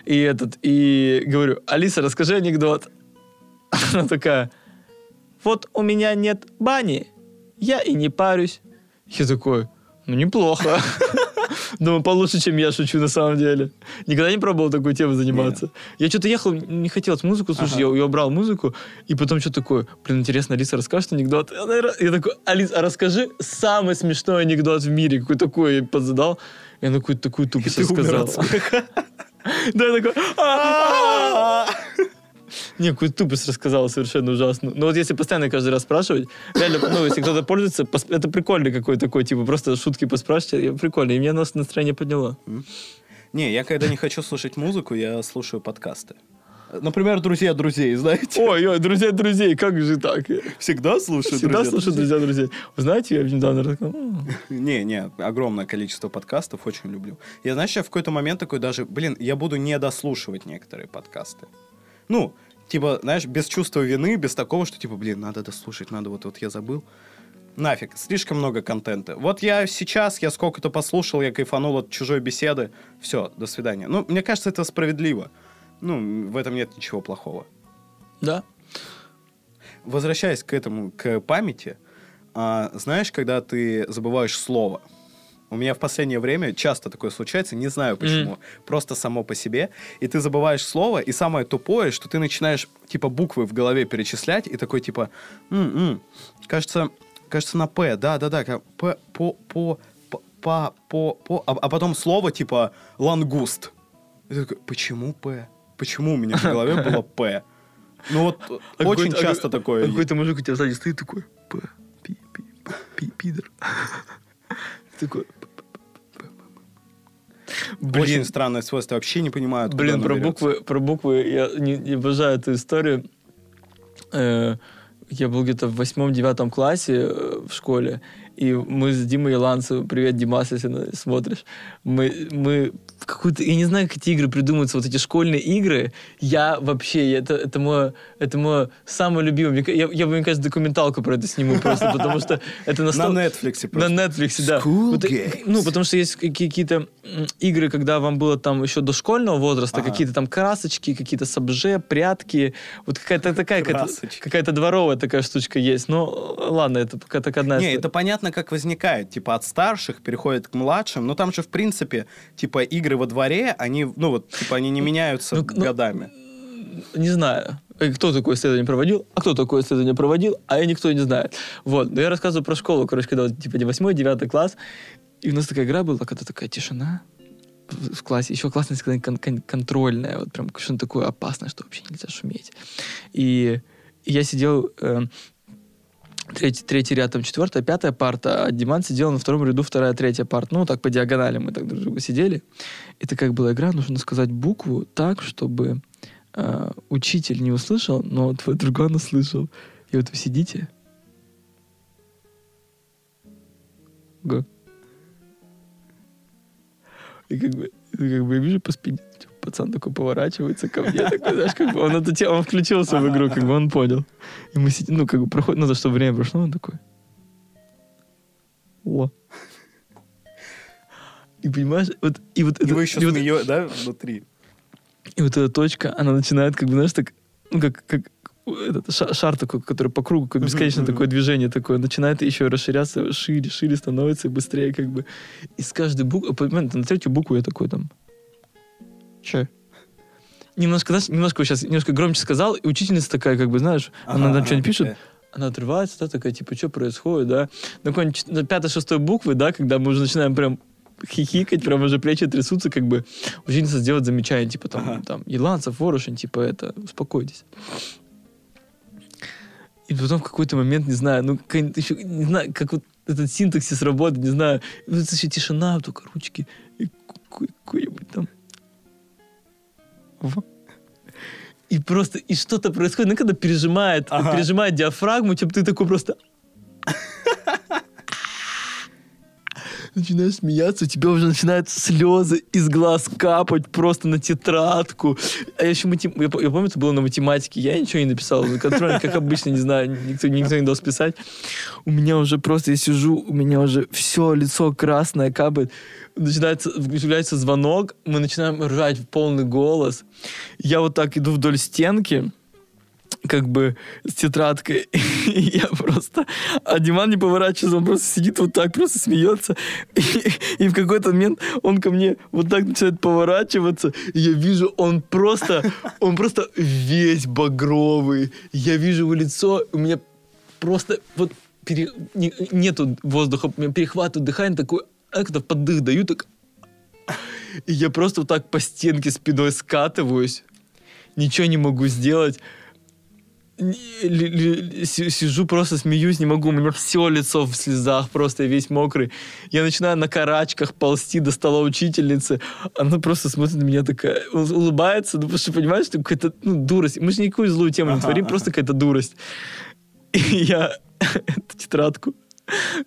И этот, и говорю, Алиса, расскажи анекдот. Она такая, вот у меня нет бани, я и не парюсь. Я такой, ну неплохо. Думаю, получше, чем я шучу на самом деле. Никогда не пробовал такой темой заниматься. Я что-то ехал, не хотелось музыку слушать, я, я убрал музыку, и потом что такое, блин, интересно, Алиса расскажет анекдот. Я такой, Алиса, расскажи самый смешной анекдот в мире, какой такой я подзадал. И она какую-то такую тупость смеха. Да, я такой! Не, какую тупость рассказала совершенно ужасную. Но вот если постоянно каждый раз спрашивать, реально, ну, если кто-то пользуется, это прикольный какой такой, типа, просто шутки поспрашивать, прикольно, и мне нас- настроение подняло. Не, я когда не хочу слушать музыку, я слушаю подкасты. Например, друзья друзей, знаете? Ой, ой, друзья друзей, как же так? Всегда слушаю Всегда друзья слушаю друзья друзей. Знаете, я недавно рассказал. Не, не, огромное количество подкастов, очень люблю. Я, знаешь, я в какой-то момент такой даже, блин, я буду не дослушивать некоторые подкасты. Ну, типа, знаешь, без чувства вины, без такого, что, типа, блин, надо дослушать, надо, вот, вот я забыл. Нафиг, слишком много контента. Вот я сейчас, я сколько-то послушал, я кайфанул от чужой беседы. Все, до свидания. Ну, мне кажется, это справедливо. Ну, в этом нет ничего плохого. Да. Возвращаясь к этому, к памяти, а, знаешь, когда ты забываешь слово, у меня в последнее время часто такое случается, не знаю почему, просто само по себе, и ты забываешь слово, и самое тупое, что ты начинаешь, типа, буквы в голове перечислять, и такой, типа, «М-м, кажется, кажется, на П, да-да-да, П, по, по, п- па, по, по, а, а потом слово, типа, лангуст. И ты такой, почему П? Почему у меня в голове было П? Ну вот, А очень часто а такое. Какой-то мужик у тебя сзади стоит такой, п, пи, пи, пи, пидор. Такой, п. Очень странное свойство, вообще не понимаю, Блин, про берется. буквы, про буквы я не, не обожаю эту историю. Э, я был где-то в восьмом-девятом классе э, в школе, и мы с Димой Еланцевым, привет, Димас, если на- смотришь, мы, мы какую-то, я не знаю, как эти игры придумываются, вот эти школьные игры, я вообще, это, это мое, это мое самое любимое. Я, я, бы, мне кажется, документалку про это сниму просто, потому что это На настолько... Netflix На просто. Netflix, да. Вот, э, ну, потому что есть какие- какие-то игры, когда вам было там еще дошкольного возраста, Ага. какие-то там красочки, какие-то сабже, прятки, вот какая-то такая, какая-то, дворовая такая штучка есть. Ну, ладно, это пока так одна Не, это понятно, как возникает. Типа от старших переходит к младшим. Но там же, в принципе, типа игры во дворе, они, ну вот, типа они не меняются Ну, ну, годами. Не знаю, э, кто такое исследование проводил, а кто такое исследование проводил, а я никто не знает. Вот, но я рассказываю про школу, короче, когда вот, типа 8-9 класс, и у нас такая игра была, когда такая тишина в классе, еще классно сказать кон- кон- контрольная, вот прям что-то такое опасное, что вообще нельзя шуметь. И, и я сидел, э, третий, третий ряд, там четвертая, пятая парта, а Диман сидел на втором ряду, вторая, третья парта. Ну, так по диагонали мы так друг другу сидели. Это как была игра, нужно сказать букву так, чтобы э, учитель не услышал, но твой друган услышал. И вот вы сидите. Го. И как бы, и как бы я вижу по спине, типа, пацан такой поворачивается ко мне, такой, знаешь, как бы он, эту тему, включился в игру, как бы он понял. И мы сидим, ну, как бы проходит, надо, чтобы время прошло, он такой. О. И понимаешь, вот, и вот это- вы еще и вот- да, внутри? и вот эта точка, она начинает, как бы, знаешь, так, ну, как, как этот ша- шар такой, который по кругу, как мгм. такое движение такое, начинает еще расширяться шире, шире становится и быстрее, как бы. И с каждой буквы, на третью букву я такой там, че? Немножко, знаешь, немножко сейчас, немножко громче сказал, и учительница такая, как бы, знаешь, она Ага, там ага, что-нибудь пишет, она отрывается, да, такая, типа, что происходит, да. На какой-нибудь пятой-шестой буквы, да, когда мы уже начинаем прям хихикать, прям уже плечи трясутся, как бы ученица сделать замечание, типа, там, Ага. там, Еланцев, Ворошин, типа, это, успокойтесь. И потом в какой-то момент, не знаю, ну, еще, не знаю, как вот этот синтаксис работает, не знаю, вот еще тишина, только ручки, и какой-нибудь там. И просто, и что-то происходит, ну, когда пережимает, Ага. пережимает диафрагму, типа ты такой просто... начинаешь смеяться, у тебя уже начинают слезы из глаз капать просто на тетрадку. А я еще матем... я, я помню, это было на математике, я ничего не написал, на контроле, как обычно, не знаю, никто, никто не дал списать. У меня уже просто, я сижу, у меня уже все лицо красное капает. Начинается, включается звонок, мы начинаем ржать в полный голос. Я вот так иду вдоль стенки, как бы с тетрадкой. И я просто... А Диман не поворачивается, он просто сидит вот так, просто смеется. И, и в какой-то момент он ко мне вот так начинает поворачиваться. И я вижу, он просто... Он просто весь багровый. Я вижу его лицо, у меня просто вот пере, не, нету воздуха, у меня перехватывает дыхание, такой, а как-то поддых даю, так... И я просто вот так по стенке спиной скатываюсь. Ничего не могу сделать сижу, просто смеюсь, не могу, у меня все лицо в слезах, просто весь мокрый. Я начинаю на карачках ползти до стола учительницы, она просто смотрит на меня такая, улыбается, ну, потому что понимаешь, что какая-то ну, дурость. Мы же никакую злую тему не творим, просто какая-то дурость. И я эту тетрадку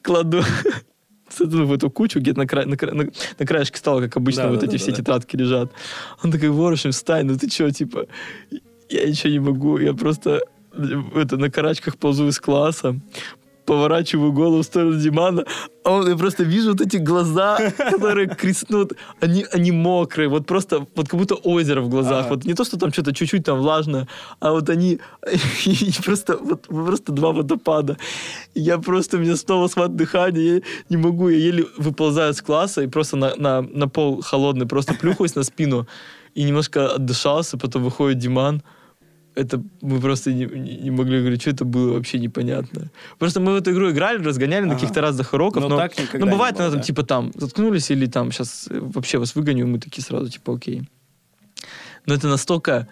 кладу в эту кучу, где-то на, кра... на, на, на краешке стола, как обычно, да, вот да, эти да, все да. тетрадки лежат. Он такой, Ворошин, встань, ну ты что, типа, я ничего не могу, я просто это, на карачках ползу из класса, поворачиваю голову в сторону Димана, а он, я просто вижу вот эти глаза, которые креснут, они, они мокрые, вот просто, вот как будто озеро в глазах, ага. вот не то, что там что-то чуть-чуть там влажное, а вот они, просто, вот, просто два водопада. Я просто, у меня снова схват дыхания, я не могу, я еле выползаю из класса и просто на, на, на пол холодный, просто плюхаюсь на спину и немножко отдышался, потом выходит Диман, это мы просто не, не могли говорить, что это было вообще непонятно. Просто мы в эту игру играли, разгоняли ага. на каких-то разных уроков, но, но, так но бывает, было, да. типа там заткнулись или там сейчас вообще вас выгоню, мы такие сразу типа окей. Но это настолько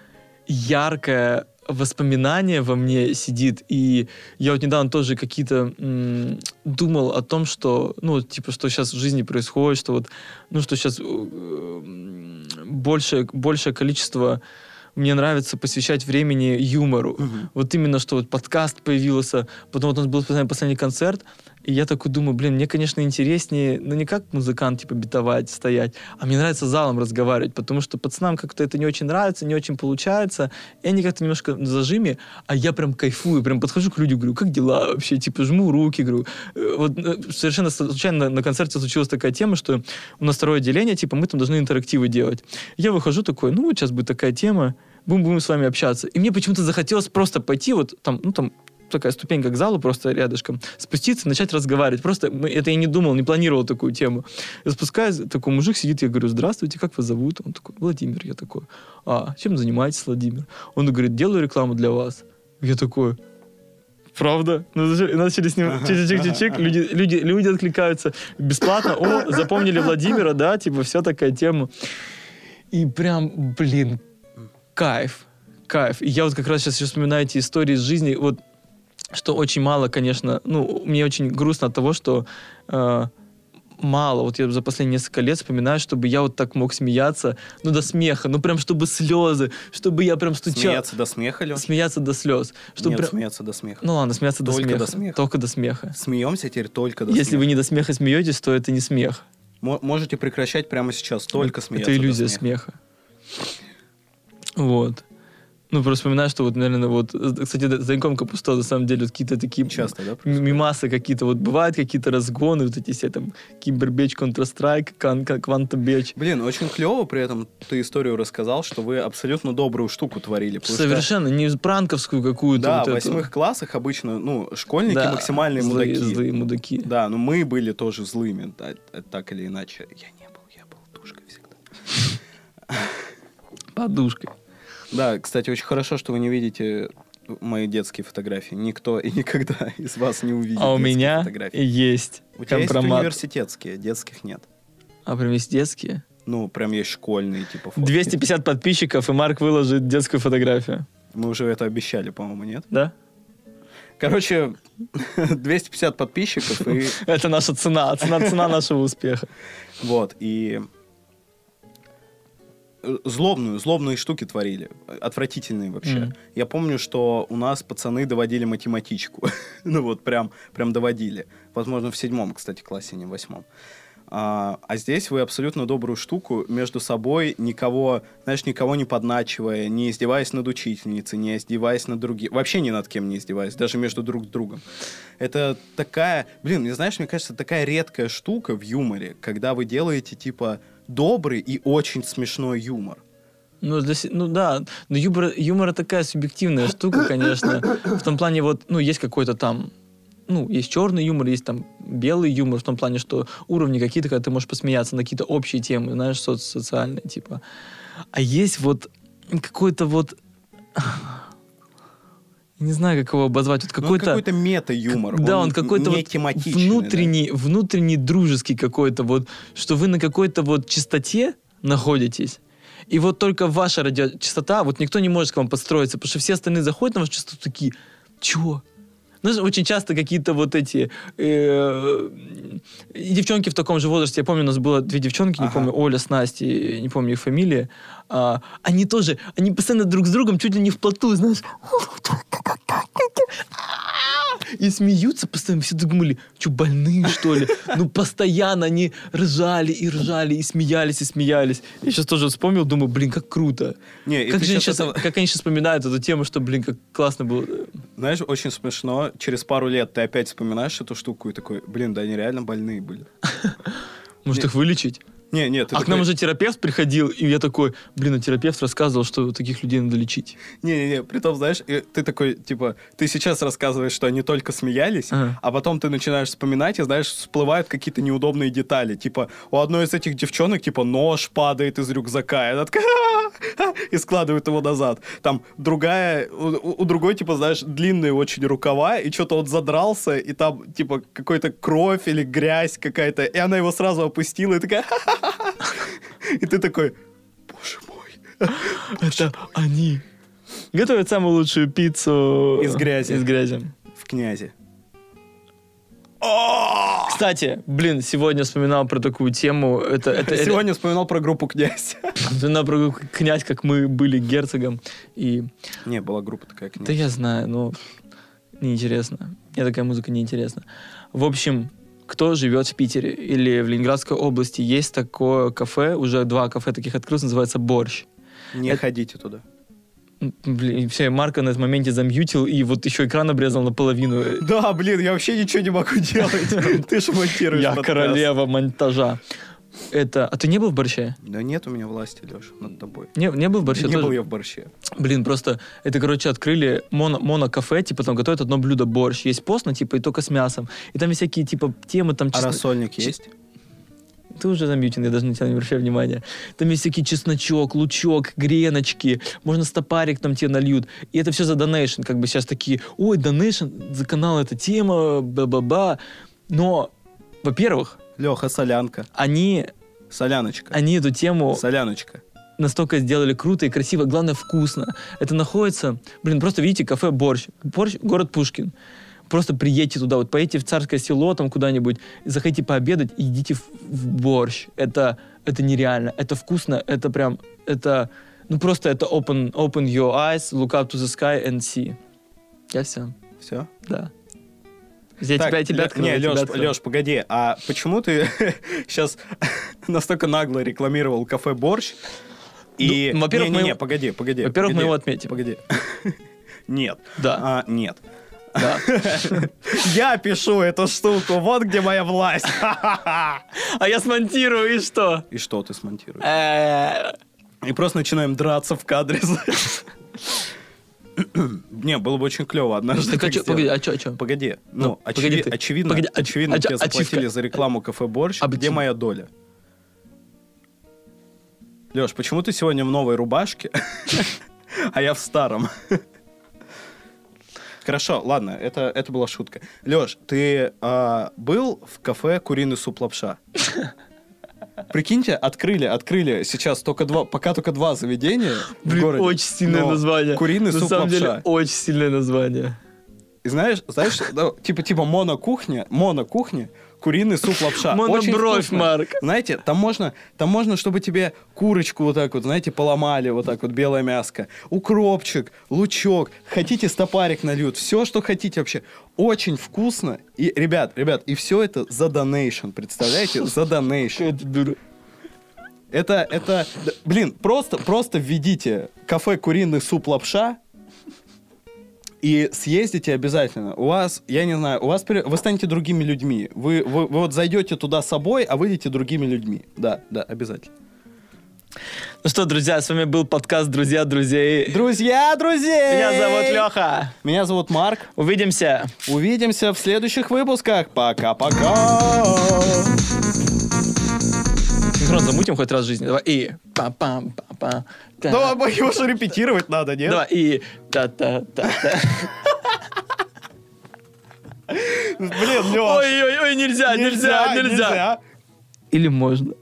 яркое воспоминание во мне сидит, и я вот недавно тоже какие-то м, думал о том, что, ну, типа, что сейчас в жизни происходит, что вот, ну, что сейчас э, большее, большее количество мне нравится посвящать времени юмору. Угу. Вот именно, что вот подкаст появился, потом вот у нас был последний, последний концерт, и я такой думаю, блин, мне, конечно, интереснее, ну, не как музыкант, типа, битовать, стоять, а мне нравится залом разговаривать, потому что пацанам как-то это не очень нравится, не очень получается, и они как-то немножко на зажиме, а я прям кайфую, прям подхожу к людям, говорю, как дела вообще, типа, жму руки, говорю. Э, вот э, совершенно случайно на концерте случилась такая тема, что у нас второе отделение, типа, мы там должны интерактивы делать. Я выхожу такой, ну, вот сейчас будет такая тема, будем, будем с вами общаться. И мне почему-то захотелось просто пойти, вот там, ну там такая ступенька к залу просто рядышком, спуститься, начать разговаривать. Просто это я не думал, не планировал такую тему. Я спускаюсь, такой мужик сидит, я говорю, здравствуйте, как вас зовут? Он такой, Владимир. Я такой, а, чем занимаетесь, Владимир? Он говорит, делаю рекламу для вас. Я такой, Правда? Ну, начали с ним чик-чик-чик, люди, люди, люди откликаются бесплатно. О, запомнили Владимира, да, типа, вся такая тема. И прям, блин, кайф, кайф. И я вот как раз сейчас вспоминаю эти истории из жизни, вот что очень мало, конечно, ну, мне очень грустно от того, что э, мало. Вот я за последние несколько лет вспоминаю, чтобы я вот так мог смеяться, ну, до смеха, ну, прям, чтобы слезы, чтобы я прям стучал. Смеяться до смеха, Леш? Смеяться до слез. Чтобы Нет, прям... смеяться до смеха. Ну, ладно, смеяться только до смеха. до смеха. Только до смеха. Смеемся теперь только до Если смеха. вы не до смеха смеетесь, то это не смех. Можете прекращать прямо сейчас, только смеяться Это иллюзия смеха. Вот. Ну, просто вспоминаю, что вот, наверное, вот, кстати, Заньком Капусто, на самом деле, вот какие-то такие Часто, да, мимасы какие-то, вот бывают какие-то разгоны, вот эти все там Кибербеч, Counter-Strike, Quantum Беч. Блин, очень клево при этом ты историю рассказал, что вы абсолютно добрую штуку творили. Совершенно, что... не пранковскую какую-то. Да, вот в восьмых эту. классах обычно, ну, школьники да, максимальные злые, мудаки. Злые мудаки. Да, но мы были тоже злыми, да, так или иначе. Я не был, я был душкой всегда. Подушкой. Да, кстати, очень хорошо, что вы не видите мои детские фотографии. Никто и никогда из вас не увидит А у меня фотографии. есть У тебя компромат. есть университетские, детских нет. А прям есть детские? Ну, прям есть школьные, типа фотки. 250 подписчиков, и Марк выложит детскую фотографию. Мы уже это обещали, по-моему, нет? Да. Короче, 250 подписчиков и... Это наша цена, цена, цена нашего успеха. Вот, и злобную, злобные штуки творили, отвратительные вообще. Mm. Я помню, что у нас пацаны доводили математичку, ну вот прям, прям доводили. Возможно, в седьмом, кстати, классе, не в восьмом. А, а здесь вы абсолютно добрую штуку между собой, никого, знаешь, никого не подначивая, не издеваясь над учительницей, не издеваясь над другим, вообще ни над кем не издеваясь, даже между друг другом. Это такая, блин, знаешь, мне кажется, такая редкая штука в юморе, когда вы делаете типа добрый и очень смешной юмор. Ну, для, ну да, но юмор, юмор такая субъективная штука, конечно. В том плане, вот, ну, есть какой-то там, ну, есть черный юмор, есть там белый юмор, в том плане, что уровни какие-то, когда ты можешь посмеяться на какие-то общие темы, знаешь, соци- социальные, типа. А есть вот какой-то вот... Не знаю, как его обозвать. Вот Ну, он какой-то... какой-то мета-юмор. Да, он, какой-то не вот тематичный, да. внутренний, внутренний дружеский какой-то вот, что вы на какой-то вот чистоте находитесь. И вот только ваша радиочастота, вот никто не может к вам подстроиться, потому что все остальные заходят на вашу частоту такие, чего? Знаешь, очень часто какие-то вот эти э, девчонки в таком же возрасте, я помню, у нас было две девчонки, не Ага. помню, Оля с Настей, не помню их фамилии, а, они тоже, они постоянно друг с другом чуть ли не вплотную, знаешь, и смеются постоянно. Все думали, что больные, что ли? Ну, постоянно они ржали и ржали, и смеялись, и смеялись. Я сейчас тоже вспомнил, думаю, блин, как круто. Не, Как, же щас- это- как они сейчас вспоминают эту тему, что, блин, как классно было. Знаешь, очень смешно. Через пару лет ты опять вспоминаешь эту штуку и такой, блин, да они реально больные были. Может, их вылечить? Не, нет, а к такой, нам уже терапевт приходил, и я такой, блин, а терапевт рассказывал, что таких людей надо лечить. Не-не-не, притом, знаешь, и ты такой, типа, ты сейчас рассказываешь, что они только смеялись, Ага. а потом ты начинаешь вспоминать, и, знаешь, всплывают какие-то неудобные детали. Типа, у одной из этих девчонок, типа, нож падает из рюкзака, и она такая, и складывает его назад. Там другая, у, другой, типа, знаешь, длинные очень рукава, и что-то он задрался, и там, типа, какой-то кровь или грязь какая-то, и она его сразу опустила, и такая. И ты такой, боже мой. Это они. Готовят самую лучшую пиццу... Из грязи. Из грязи. В князе. Кстати, блин, сегодня вспоминал про такую тему. Это, это, это- Сегодня вспоминал про группу «Князь». вспоминал про князь, как мы были герцогом. И Не, была группа такая «Князь». Да я знаю, но неинтересно. Мне такая музыка неинтересна. В общем, кто живет в Питере или в Ленинградской области, есть такое кафе, уже два кафе таких открылось, называется «Борщ». Не Это- ходите туда. Блин, все, Марка на этом моменте замьютил, и вот еще экран обрезал наполовину. Да, блин, я вообще ничего не могу делать. Ты же монтируешь Я королева монтажа. Это... А ты не был в борще? Да нет у меня власти, Леша, над тобой. Не, не был в борще Не тоже? был я в борще. Блин, просто это, короче, открыли моно, моно-кафе, типа там готовят одно блюдо борщ. Есть постно, типа, и только с мясом. И там есть всякие, типа, темы, там... А чесно- рассольник чес- есть? Ты уже замьютен, я даже на тебя не обращаю внимания. Там есть всякий чесночок, лучок, греночки, можно стопарик там тебе нальют. И это все за донейшн. Как бы сейчас такие, ой, донейшн, за канал эта тема, ба-ба-ба. Но, во-первых, Леха, солянка. они, Соляночка. они эту тему Соляночка. настолько сделали круто и красиво, главное вкусно. Это находится, блин, просто видите, кафе Борщ. Борщ, город Пушкин. Просто приедьте туда, вот поедете в Царское село там куда-нибудь, захотите пообедать, идите в, в борщ. Это, это нереально, это вкусно, это прям, это, ну просто это open, open your eyes, look up to the sky and see. Я все, Все? да. Я тебя, я тебя открыл, не, тебя Леш, открыл. Леш, погоди, а почему ты сейчас настолько нагло рекламировал кафе «Борщ»? И... Ну, во-первых, мы Не-не-не, его- погоди, погоди. Во-первых, мы погоди, его отметим. Погоди. Нет. Да, А, нет. да. Я пишу эту штуку, вот где моя власть. А я смонтирую, и что? И что ты смонтируешь? Э, И просто начинаем драться в кадре. Не, было бы очень клево однажды. Так а так чё, сделать. погоди, а чё, а чё? Погоди, Ну, ну, погоди очеви- ты. очевидно, Погоди, а- очевидно, а тебе ачивка? заплатили за рекламу кафе «Борщ». А Где моя доля? Леш, почему ты сегодня в новой рубашке, а я в старом? Хорошо, ладно, это, это была шутка. Леш, ты а, был в кафе «Куриный суп лапша»? Прикиньте, открыли, открыли сейчас только два, пока только два заведения в Блин, городе. очень сильное но название. Куриный На суп самом деле, очень сильное название. И знаешь, знаешь, типа, типа монокухня, монокухня, куриный суп лапша. Монобровь. Марк. Знаете, там можно, там можно, чтобы тебе курочку вот так вот, знаете, поломали, вот так вот, белое мяско, укропчик, лучок, хотите стопарик нальют, все, что хотите вообще. Очень вкусно. И, ребят, ребят, и все это за донейшн, представляете? За донейшн. Это, это, блин, просто, просто введите кафе куриный суп лапша и съездите обязательно. У вас, я не знаю, у вас, вы станете другими людьми. Вы, вы, вы вот зайдете туда с собой, а выйдете другими людьми. Да, да, обязательно. Ну что, друзья, с вами был подкаст «Друзья друзей». Друзья, друзей! Меня зовут Леха. Меня зовут Марк. Увидимся. Увидимся в следующих выпусках. Пока-пока! Синхрон замутим хоть раз в жизни. Давай. И пам-пам, пам-пам. та. Ну, а его же репетировать надо, нет? Давай. И та-та-та-та. Блин, Леш. Ой-ой-ой, нельзя, нельзя, нельзя. Или можно.